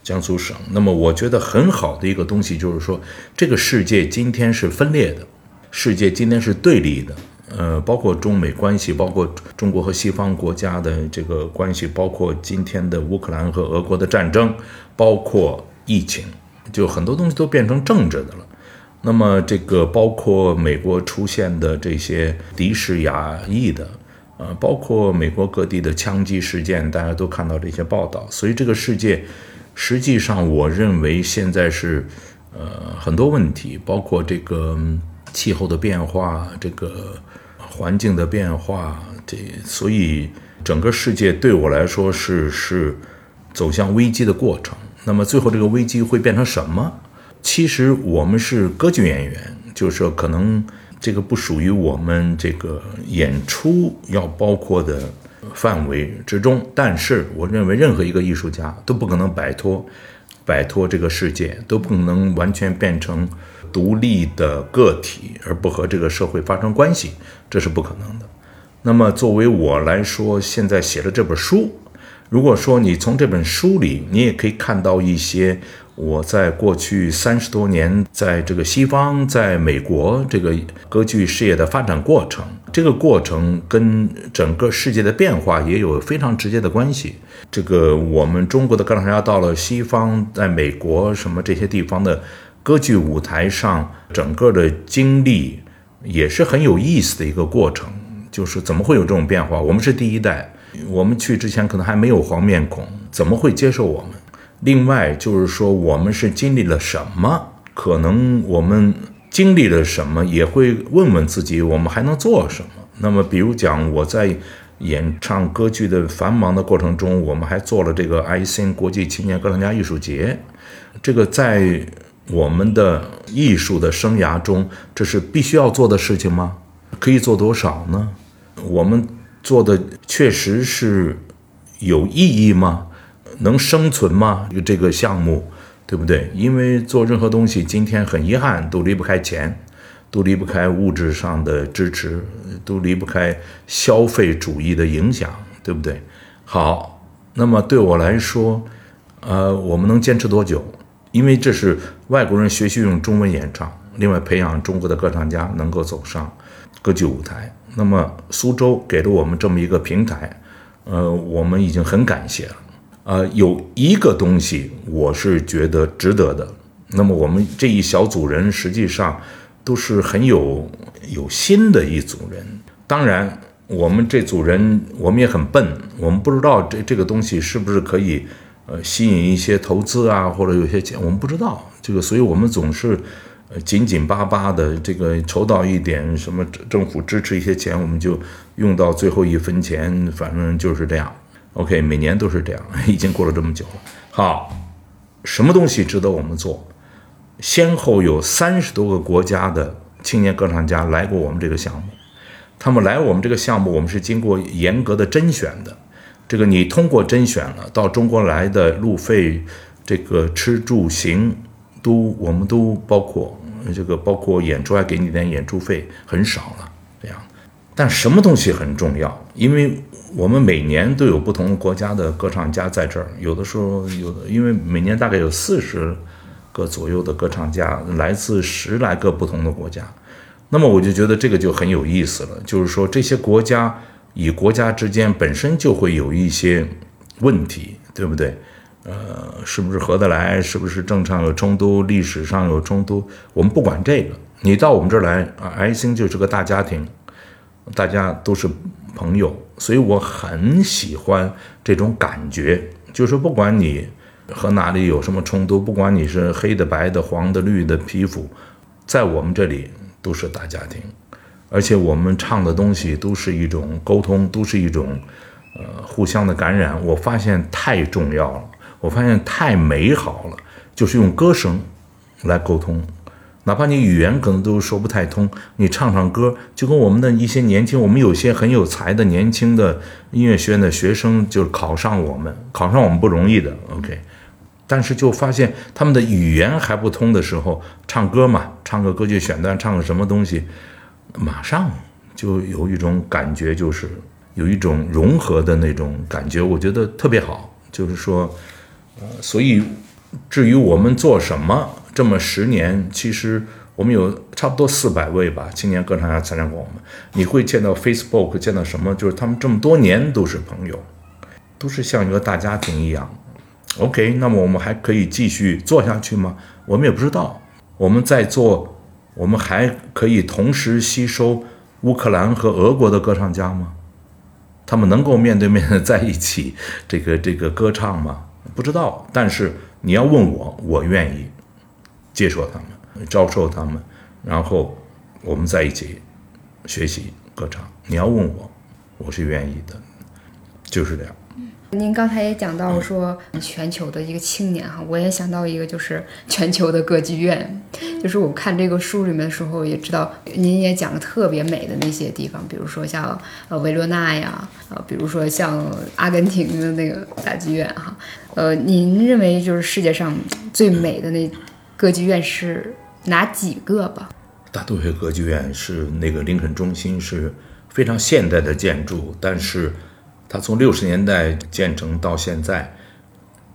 S1: 江苏省。那么我觉得很好的一个东西就是说，这个世界今天是分裂的。世界今天是对立的，呃，包括中美关系，包括中国和西方国家的这个关系，包括今天的乌克兰和俄国的战争，包括疫情，就很多东西都变成政治的了。那么，这个包括美国出现的这些敌视亚裔的，呃，包括美国各地的枪击事件，大家都看到这些报道。所以，这个世界实际上，我认为现在是，呃，很多问题，包括这个。气候的变化，这个环境的变化，这所以整个世界对我来说是是走向危机的过程。那么最后这个危机会变成什么？其实我们是歌剧演员，就是说可能这个不属于我们这个演出要包括的范围之中。但是，我认为任何一个艺术家都不可能摆脱摆脱这个世界，都不可能完全变成独立的个体，而不和这个社会发生关系，这是不可能的。那么，作为我来说，现在写了这本书，如果说你从这本书里，你也可以看到一些。我在过去三十多年，在这个西方，在美国这个歌剧事业的发展过程，这个过程跟整个世界的变化也有非常直接的关系。这个我们中国的歌唱家到了西方，在美国什么这些地方的歌剧舞台上，整个的经历也是很有意思的一个过程。就是怎么会有这种变化？我们是第一代，我们去之前可能还没有黄面孔，怎么会接受我们？另外就是说，我们是经历了什么？可能我们经历了什么，也会问问自己，我们还能做什么？那么，比如讲，我在演唱歌剧的繁忙的过程中，我们还做了这个 I C 国际青年歌唱家艺术节。这个在我们的艺术的生涯中，这是必须要做的事情吗？可以做多少呢？我们做的确实是有意义吗？能生存吗？这个项目，对不对？因为做任何东西，今天很遗憾都离不开钱，都离不开物质上的支持，都离不开消费主义的影响，对不对？好，那么对我来说，呃，我们能坚持多久？因为这是外国人学习用中文演唱，另外培养中国的歌唱家能够走上歌剧舞台。那么苏州给了我们这么一个平台，呃，我们已经很感谢了。呃，有一个东西我是觉得值得的。那么我们这一小组人实际上都是很有有心的一组人。当然，我们这组人我们也很笨，我们不知道这这个东西是不是可以呃吸引一些投资啊，或者有些钱，我们不知道这个，所以我们总是呃紧紧巴巴的，这个筹到一点什么政府支持一些钱，我们就用到最后一分钱，反正就是这样。OK，每年都是这样，已经过了这么久了。好，什么东西值得我们做？先后有三十多个国家的青年歌唱家来过我们这个项目，他们来我们这个项目，我们是经过严格的甄选的。这个你通过甄选了，到中国来的路费、这个吃住行都我们都包括，这个包括演出还给你点演出费，很少了这样。但什么东西很重要？因为我们每年都有不同国家的歌唱家在这儿，有的时候有的，因为每年大概有四十个左右的歌唱家来自十来个不同的国家，那么我就觉得这个就很有意思了。就是说这些国家与国家之间本身就会有一些问题，对不对？呃，是不是合得来？是不是正常有冲突？历史上有冲突？我们不管这个，你到我们这儿来啊，爱心就是个大家庭，大家都是。朋友，所以我很喜欢这种感觉，就是不管你和哪里有什么冲突，不管你是黑的、白的、黄的、绿的皮肤，在我们这里都是大家庭，而且我们唱的东西都是一种沟通，都是一种呃互相的感染。我发现太重要了，我发现太美好了，就是用歌声来沟通。哪怕你语言可能都说不太通，你唱唱歌，就跟我们的一些年轻，我们有些很有才的年轻的音乐学院的学生，就是考上我们，考上我们不容易的，OK。但是就发现他们的语言还不通的时候，唱歌嘛，唱个歌剧选段，唱个什么东西，马上就有一种感觉，就是有一种融合的那种感觉，我觉得特别好。就是说，呃，所以至于我们做什么。这么十年，其实我们有差不多四百位吧青年歌唱家参加过我们。你会见到 Facebook，见到什么？就是他们这么多年都是朋友，都是像一个大家庭一样。OK，那么我们还可以继续做下去吗？我们也不知道。我们在做，我们还可以同时吸收乌克兰和俄国的歌唱家吗？他们能够面对面的在一起这个这个歌唱吗？不知道。但是你要问我，我愿意。接受他们，招收他们，然后我们在一起学习歌唱。你要问我，我是愿意的，就是这样。
S2: 您刚才也讲到说全球的一个青年哈，我也想到一个就是全球的歌剧院，就是我看这个书里面的时候也知道，您也讲了特别美的那些地方，比如说像呃维罗纳呀，呃比如说像阿根廷的那个大剧院哈，呃您认为就是世界上最美的那歌剧院是哪几个吧？
S1: 大都会歌剧院是那个林肯中心是非常现代的建筑，但是。它从六十年代建成到现在，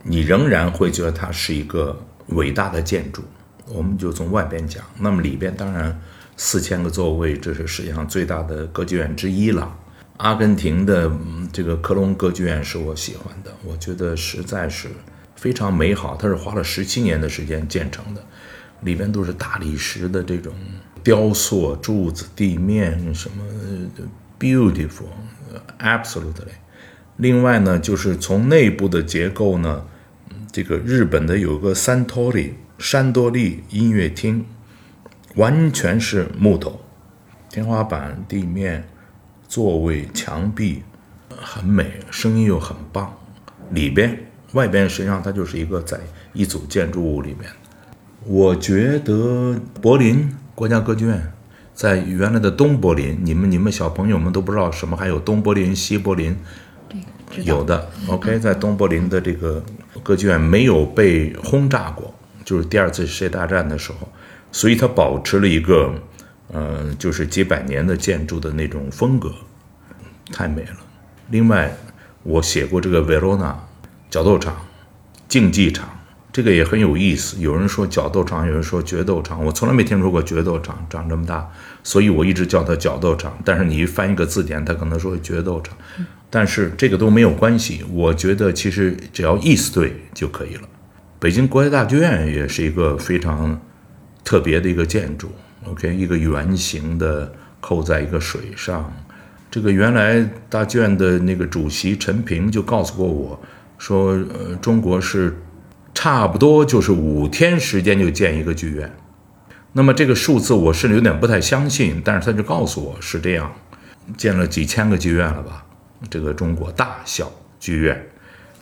S1: 你仍然会觉得它是一个伟大的建筑。我们就从外边讲，那么里边当然四千个座位，这是世界上最大的歌剧院之一了。阿根廷的这个科隆歌剧院是我喜欢的，我觉得实在是非常美好。它是花了十七年的时间建成的，里边都是大理石的这种雕塑、柱子、地面什么，beautiful，absolutely。另外呢，就是从内部的结构呢，这个日本的有个三托里山多利音乐厅，完全是木头，天花板、地面、座位、墙壁很美，声音又很棒。里边、外边实际上它就是一个在一组建筑物里面。我觉得柏林国家歌剧院在原来的东柏林，你们你们小朋友们都不知道什么还有东柏林、西柏林。有的，OK，在东柏林的这个歌剧院没有被轰炸过，就是第二次世界大战的时候，所以它保持了一个，嗯，就是几百年的建筑的那种风格，太美了。另外，我写过这个维罗纳角斗场、竞技场，这个也很有意思。有人说角斗场，有人说决斗场，我从来没听说过决斗场，长这么大，所以我一直叫它角斗场。但是你一翻一个字典，它可能说决斗场。但是这个都没有关系，我觉得其实只要意思对就可以了。北京国家大剧院也是一个非常特别的一个建筑，OK，一个圆形的扣在一个水上。这个原来大剧院的那个主席陈平就告诉过我，说呃中国是差不多就是五天时间就建一个剧院。那么这个数字我是有点不太相信，但是他就告诉我是这样，建了几千个剧院了吧。这个中国大小剧院，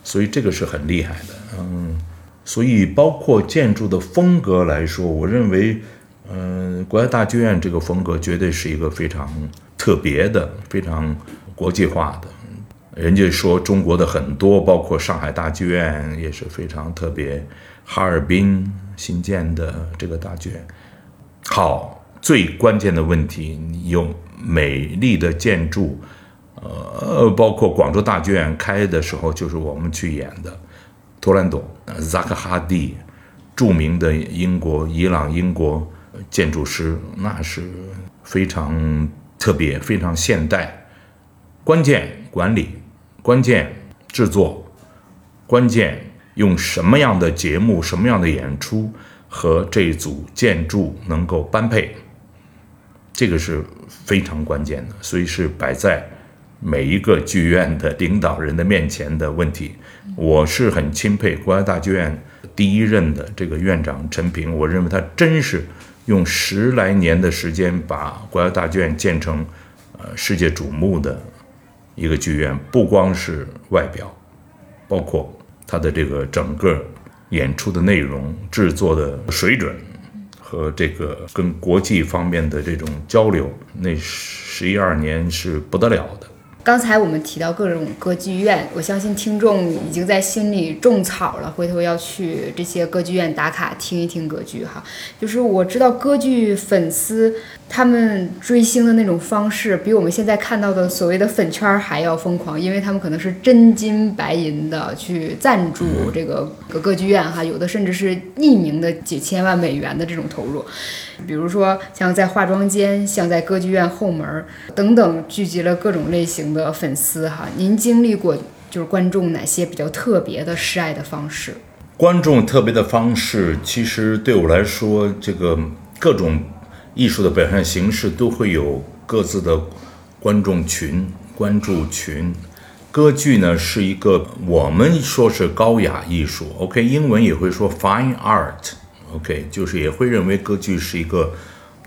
S1: 所以这个是很厉害的，嗯，所以包括建筑的风格来说，我认为，嗯，国家大剧院这个风格绝对是一个非常特别的、非常国际化的。人家说中国的很多，包括上海大剧院也是非常特别，哈尔滨新建的这个大剧院，好，最关键的问题，有美丽的建筑。呃，包括广州大剧院开的时候，就是我们去演的，图兰朵、扎克哈蒂，著名的英国、伊朗、英国建筑师，那是非常特别、非常现代。关键管理，关键制作，关键用什么样的节目、什么样的演出和这组建筑能够般配，这个是非常关键的，所以是摆在。每一个剧院的领导人的面前的问题，我是很钦佩国家大剧院第一任的这个院长陈平。我认为他真是用十来年的时间把国家大剧院建成，呃，世界瞩目的一个剧院。不光是外表，包括他的这个整个演出的内容、制作的水准和这个跟国际方面的这种交流，那十一二年是不得了的。
S2: 刚才我们提到各种歌剧院，我相信听众已经在心里种草了，回头要去这些歌剧院打卡听一听歌剧哈。就是我知道歌剧粉丝他们追星的那种方式，比我们现在看到的所谓的粉圈还要疯狂，因为他们可能是真金白银的去赞助这个歌剧院哈，有的甚至是匿名的几千万美元的这种投入。比如说，像在化妆间，像在歌剧院后门等等，聚集了各种类型的粉丝哈。您经历过就是观众哪些比较特别的示爱的方式？
S1: 观众特别的方式，其实对我来说，这个各种艺术的表现形式都会有各自的观众群、关注群。歌剧呢是一个我们说是高雅艺术，OK，英文也会说 fine art。OK，就是也会认为歌剧是一个，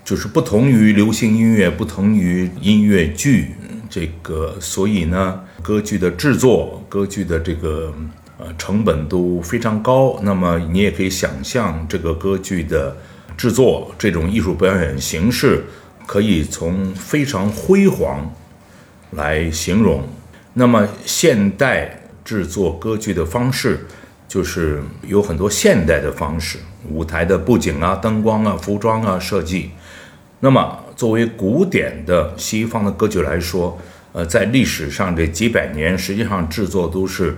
S1: 就是不同于流行音乐、不同于音乐剧这个所以呢，歌剧的制作、歌剧的这个呃成本都非常高。那么你也可以想象，这个歌剧的制作这种艺术表演形式，可以从非常辉煌来形容。那么现代制作歌剧的方式，就是有很多现代的方式，舞台的布景啊、灯光啊、服装啊设计。那么作为古典的西方的歌剧来说，呃，在历史上这几百年，实际上制作都是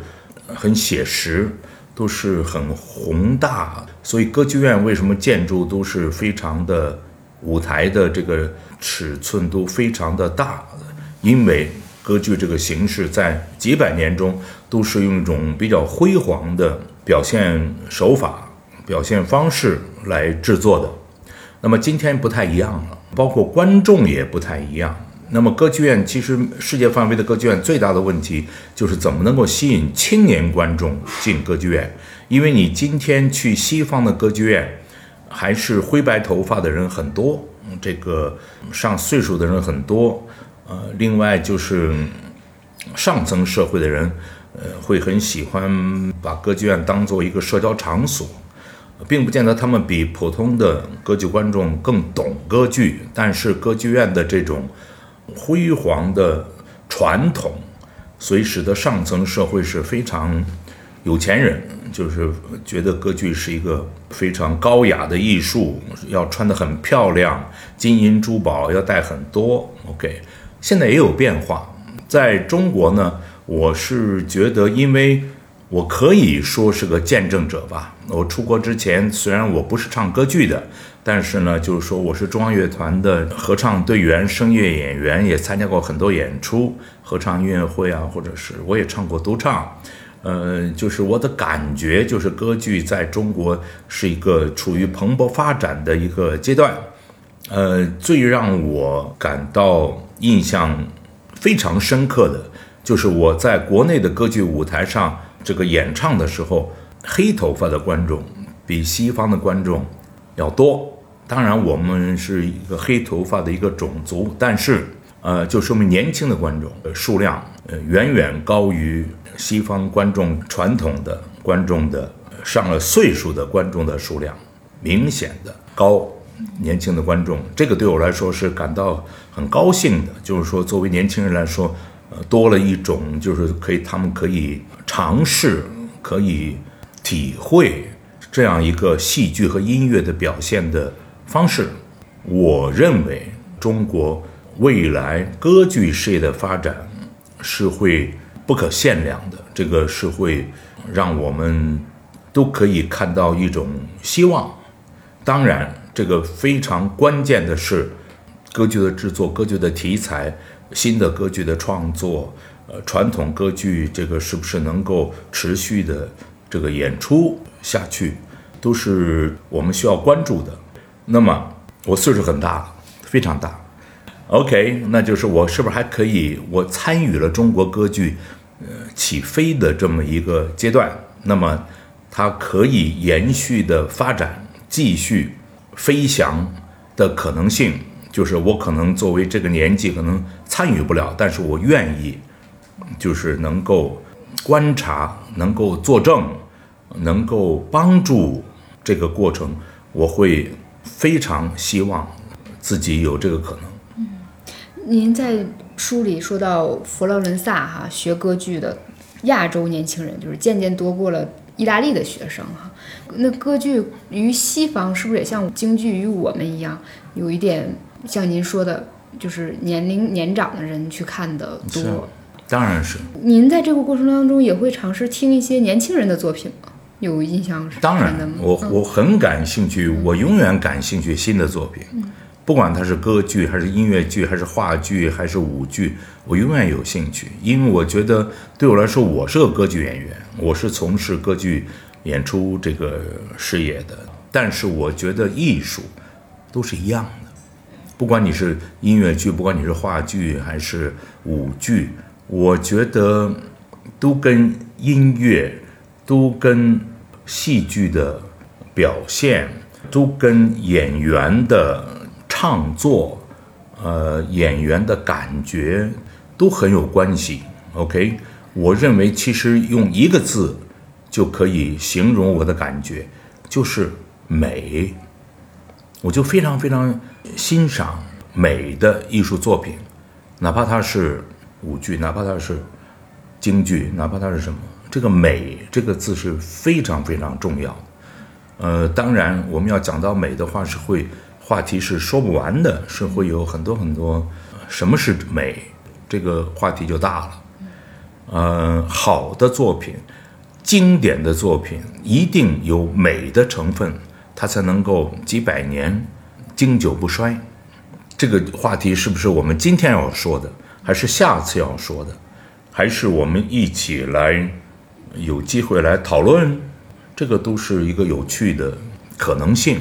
S1: 很写实，都是很宏大。所以歌剧院为什么建筑都是非常的舞台的这个尺寸都非常的大？因为歌剧这个形式在几百年中都是用一种比较辉煌的表现手法、表现方式来制作的。那么今天不太一样了，包括观众也不太一样。那么歌剧院其实世界范围的歌剧院最大的问题就是怎么能够吸引青年观众进歌剧院，因为你今天去西方的歌剧院，还是灰白头发的人很多，这个上岁数的人很多，呃，另外就是上层社会的人，呃，会很喜欢把歌剧院当做一个社交场所。并不见得他们比普通的歌剧观众更懂歌剧，但是歌剧院的这种辉煌的传统，所以使得上层社会是非常有钱人，就是觉得歌剧是一个非常高雅的艺术，要穿得很漂亮，金银珠宝要带很多。OK，现在也有变化，在中国呢，我是觉得因为。我可以说是个见证者吧。我出国之前，虽然我不是唱歌剧的，但是呢，就是说我是中央乐团的合唱队员、声乐演员，也参加过很多演出、合唱音乐会啊，或者是我也唱过独唱。呃，就是我的感觉，就是歌剧在中国是一个处于蓬勃发展的一个阶段。呃，最让我感到印象非常深刻的，就是我在国内的歌剧舞台上。这个演唱的时候，黑头发的观众比西方的观众要多。当然，我们是一个黑头发的一个种族，但是，呃，就说明年轻的观众数量，呃，远远高于西方观众传统的观众的上了岁数的观众的数量，明显的高。年轻的观众，这个对我来说是感到很高兴的。就是说，作为年轻人来说。呃，多了一种，就是可以，他们可以尝试，可以体会这样一个戏剧和音乐的表现的方式。我认为，中国未来歌剧事业的发展是会不可限量的，这个是会让我们都可以看到一种希望。当然，这个非常关键的是歌剧的制作，歌剧的题材。新的歌剧的创作，呃，传统歌剧这个是不是能够持续的这个演出下去，都是我们需要关注的。那么我岁数很大了，非常大，OK，那就是我是不是还可以？我参与了中国歌剧，呃，起飞的这么一个阶段，那么它可以延续的发展，继续飞翔的可能性。就是我可能作为这个年纪可能参与不了，但是我愿意，就是能够观察，能够作证，能够帮助这个过程，我会非常希望自己有这个可能。
S2: 嗯，您在书里说到佛罗伦萨哈学歌剧的亚洲年轻人，就是渐渐多过了意大利的学生哈。那歌剧于西方是不是也像京剧于我们一样，有一点？像您说的，就是年龄年长的人去看的多，
S1: 当然是。
S2: 您在这个过程当中也会尝试听一些年轻人的作品吗？有印象是？
S1: 当然，我我很感兴趣，我永远感兴趣新的作品，不管它是歌剧还是音乐剧还是话剧还是舞剧，我永远有兴趣，因为我觉得对我来说，我是个歌剧演员，我是从事歌剧演出这个事业的，但是我觉得艺术都是一样的。不管你是音乐剧，不管你是话剧还是舞剧，我觉得都跟音乐、都跟戏剧的表现、都跟演员的唱作、呃演员的感觉都很有关系。OK，我认为其实用一个字就可以形容我的感觉，就是美。我就非常非常欣赏美的艺术作品，哪怕它是舞剧，哪怕它是京剧，哪怕它是什么，这个“美”这个字是非常非常重要的。呃，当然我们要讲到美的话，是会话题是说不完的，是会有很多很多。什么是美？这个话题就大了。呃，好的作品，经典的作品，一定有美的成分。它才能够几百年经久不衰。这个话题是不是我们今天要说的，还是下次要说的，还是我们一起来有机会来讨论？这个都是一个有趣的可能性。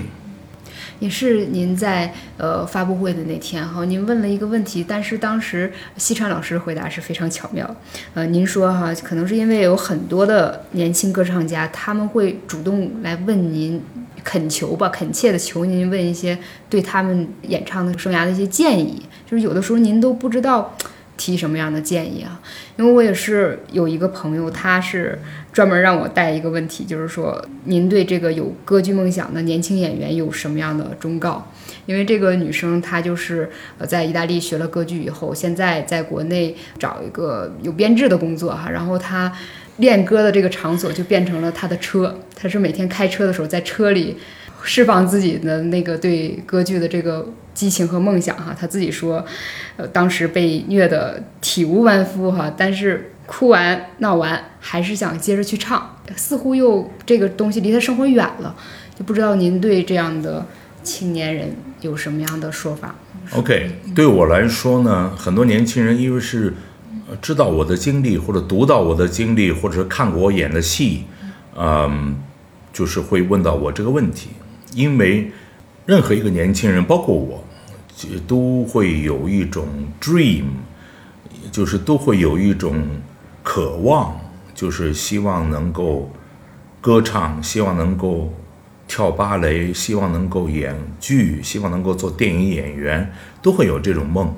S2: 也是您在呃发布会的那天哈，您问了一个问题，但是当时西川老师回答是非常巧妙。呃，您说哈，可能是因为有很多的年轻歌唱家，他们会主动来问您，恳求吧，恳切的求您问一些对他们演唱的生涯的一些建议，就是有的时候您都不知道。提什么样的建议啊？因为我也是有一个朋友，他是专门让我带一个问题，就是说您对这个有歌剧梦想的年轻演员有什么样的忠告？因为这个女生她就是呃在意大利学了歌剧以后，现在在国内找一个有编制的工作哈，然后她练歌的这个场所就变成了他的车，他是每天开车的时候在车里。释放自己的那个对歌剧的这个激情和梦想哈，他自己说，呃，当时被虐得体无完肤哈，但是哭完闹完还是想接着去唱，似乎又这个东西离他生活远了，就不知道您对这样的青年人有什么样的说法
S1: ？OK，对我来说呢，很多年轻人因为是知道我的经历，或者读到我的经历，或者看过我演的戏，嗯，就是会问到我这个问题。因为任何一个年轻人，包括我，都会有一种 dream，就是都会有一种渴望，就是希望能够歌唱，希望能够跳芭蕾，希望能够演剧，希望能够做电影演员，都会有这种梦。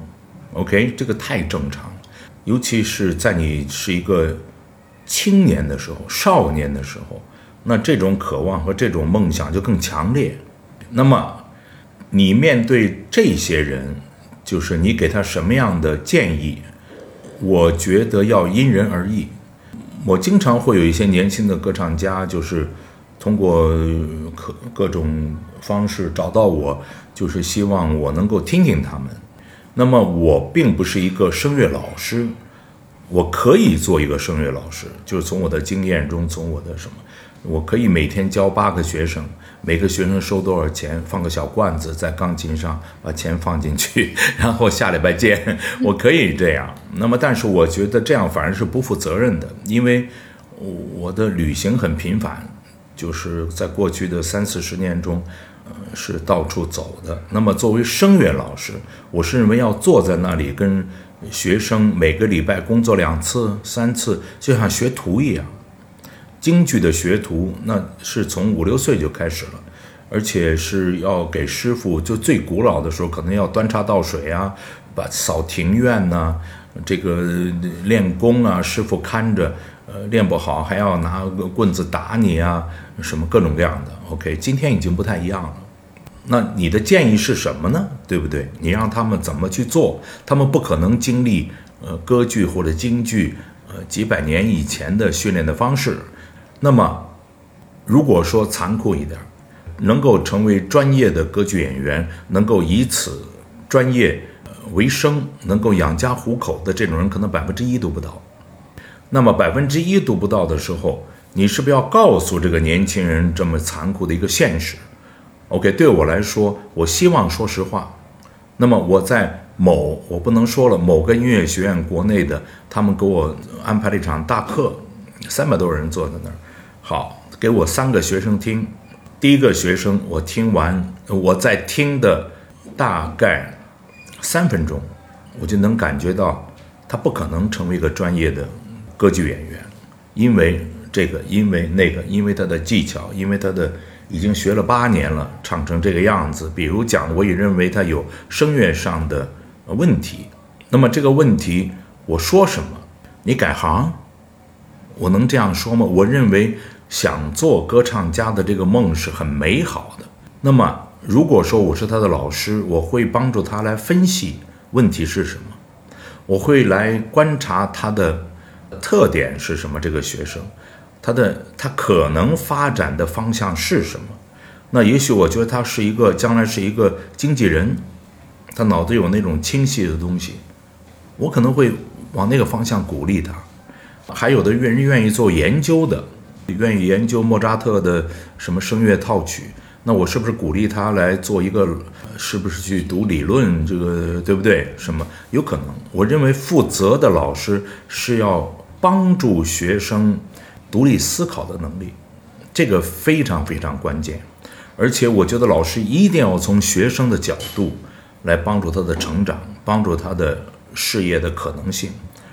S1: OK，这个太正常，尤其是在你是一个青年的时候、少年的时候。那这种渴望和这种梦想就更强烈。那么，你面对这些人，就是你给他什么样的建议？我觉得要因人而异。我经常会有一些年轻的歌唱家，就是通过各各种方式找到我，就是希望我能够听听他们。那么，我并不是一个声乐老师，我可以做一个声乐老师，就是从我的经验中，从我的什么。我可以每天教八个学生，每个学生收多少钱？放个小罐子在钢琴上，把钱放进去，然后下礼拜见。我可以这样。那么，但是我觉得这样反而是不负责任的，因为我的旅行很频繁，就是在过去的三四十年中，是到处走的。那么，作为声乐老师，我是认为要坐在那里跟学生每个礼拜工作两次、三次，就像学徒一样。京剧的学徒，那是从五六岁就开始了，而且是要给师傅，就最古老的时候，可能要端茶倒水啊，把扫庭院呐，这个练功啊，师傅看着，呃，练不好还要拿个棍子打你啊，什么各种各样的。OK，今天已经不太一样了。那你的建议是什么呢？对不对？你让他们怎么去做？他们不可能经历呃歌剧或者京剧呃几百年以前的训练的方式。那么，如果说残酷一点，能够成为专业的歌剧演员，能够以此专业为生，能够养家糊口的这种人，可能百分之一都不到。那么百分之一都不到的时候，你是不是要告诉这个年轻人这么残酷的一个现实？OK，对我来说，我希望说实话。那么我在某，我不能说了，某个音乐学院国内的，他们给我安排了一场大课，三百多人坐在那儿。好，给我三个学生听。第一个学生，我听完，我在听的大概三分钟，我就能感觉到他不可能成为一个专业的歌剧演员，因为这个，因为那个，因为他的技巧，因为他的已经学了八年了，唱成这个样子。比如讲，我也认为他有声乐上的问题。那么这个问题，我说什么，你改行，我能这样说吗？我认为想做歌唱家的这个梦是很美好的。那么，如果说我是他的老师，我会帮助他来分析问题是什么，我会来观察他的特点是什么，这个学生，他的他可能发展的方向是什么？那也许我觉得他是一个将来是一个经纪人，他脑子有那种清晰的东西，我可能会往那个方向鼓励他。还有的愿意愿意做研究的，愿意研究莫扎特的什么声乐套曲，那我是不是鼓励他来做一个？是不是去读理论？这个对不对？什么有可能？我认为负责的老师是要帮助学生独立思考的能力，这个非常非常关键。而且我觉得老师一定要从学生的角度来帮助他的成长，帮助他的事业的可能性，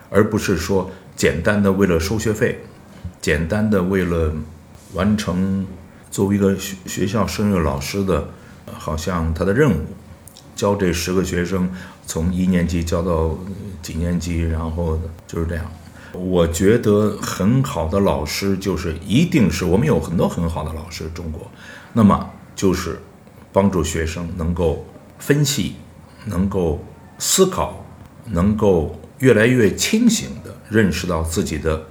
S1: 而不是说。简单的为了收学费，简单的为了完成作为一个学学校声乐老师的，好像他的任务，教这十个学生从一年级教到几年级，然后就是这样。我觉得很好的老师就是一定是我们有很多很好的老师，中国，那么就是帮助学生能够分析，能够思考，能够越来越清醒的。认识到自己的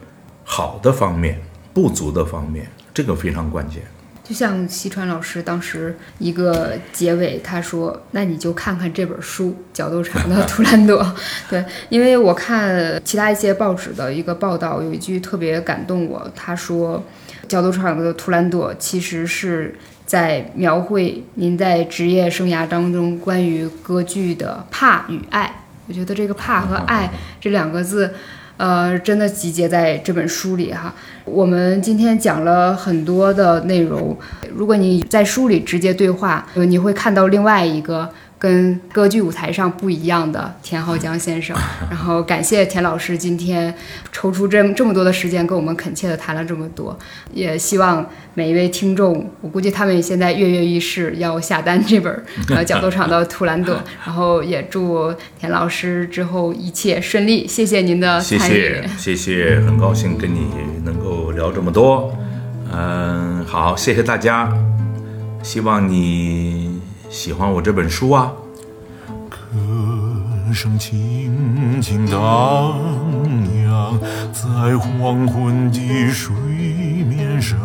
S1: 好的方面、不足的方面，这个非常关键。
S2: 就像西川老师当时一个结尾，他说：“那你就看看这本书《角斗场的 图兰朵》。”对，因为我看其他一些报纸的一个报道，有一句特别感动我。他说：“角斗场的图兰朵其实是在描绘您在职业生涯当中关于歌剧的怕与爱。”我觉得这个“怕”和“爱”这两个字。呃，真的集结在这本书里哈。我们今天讲了很多的内容，如果你在书里直接对话，你会看到另外一个。跟歌剧舞台上不一样的田浩江先生，然后感谢田老师今天抽出这这么多的时间跟我们恳切的谈了这么多，也希望每一位听众，我估计他们现在跃跃欲试要下单这本呃角斗场的《图兰朵》，然后也祝田老师之后一切顺利，谢谢您的参
S1: 与，谢谢，谢谢，很高兴跟你能够聊这么多，嗯，好，谢谢大家，希望你。喜欢我这本书啊！
S4: 歌声轻轻荡漾在黄昏的水面上，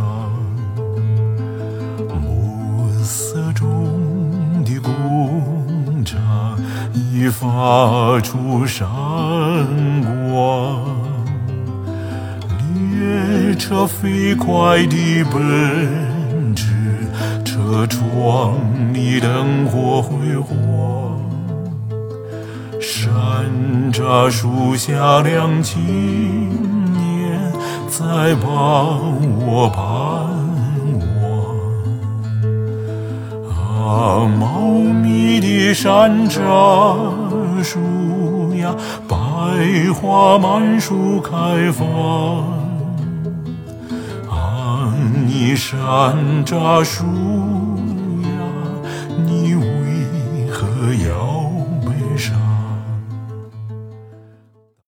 S4: 暮色中的工厂已发出闪光，列车飞快地奔驰。车窗里灯火辉煌，山楂树下两青年在帮我盼望。啊，茂密的山楂树呀，百花满树开放。啊你山楂树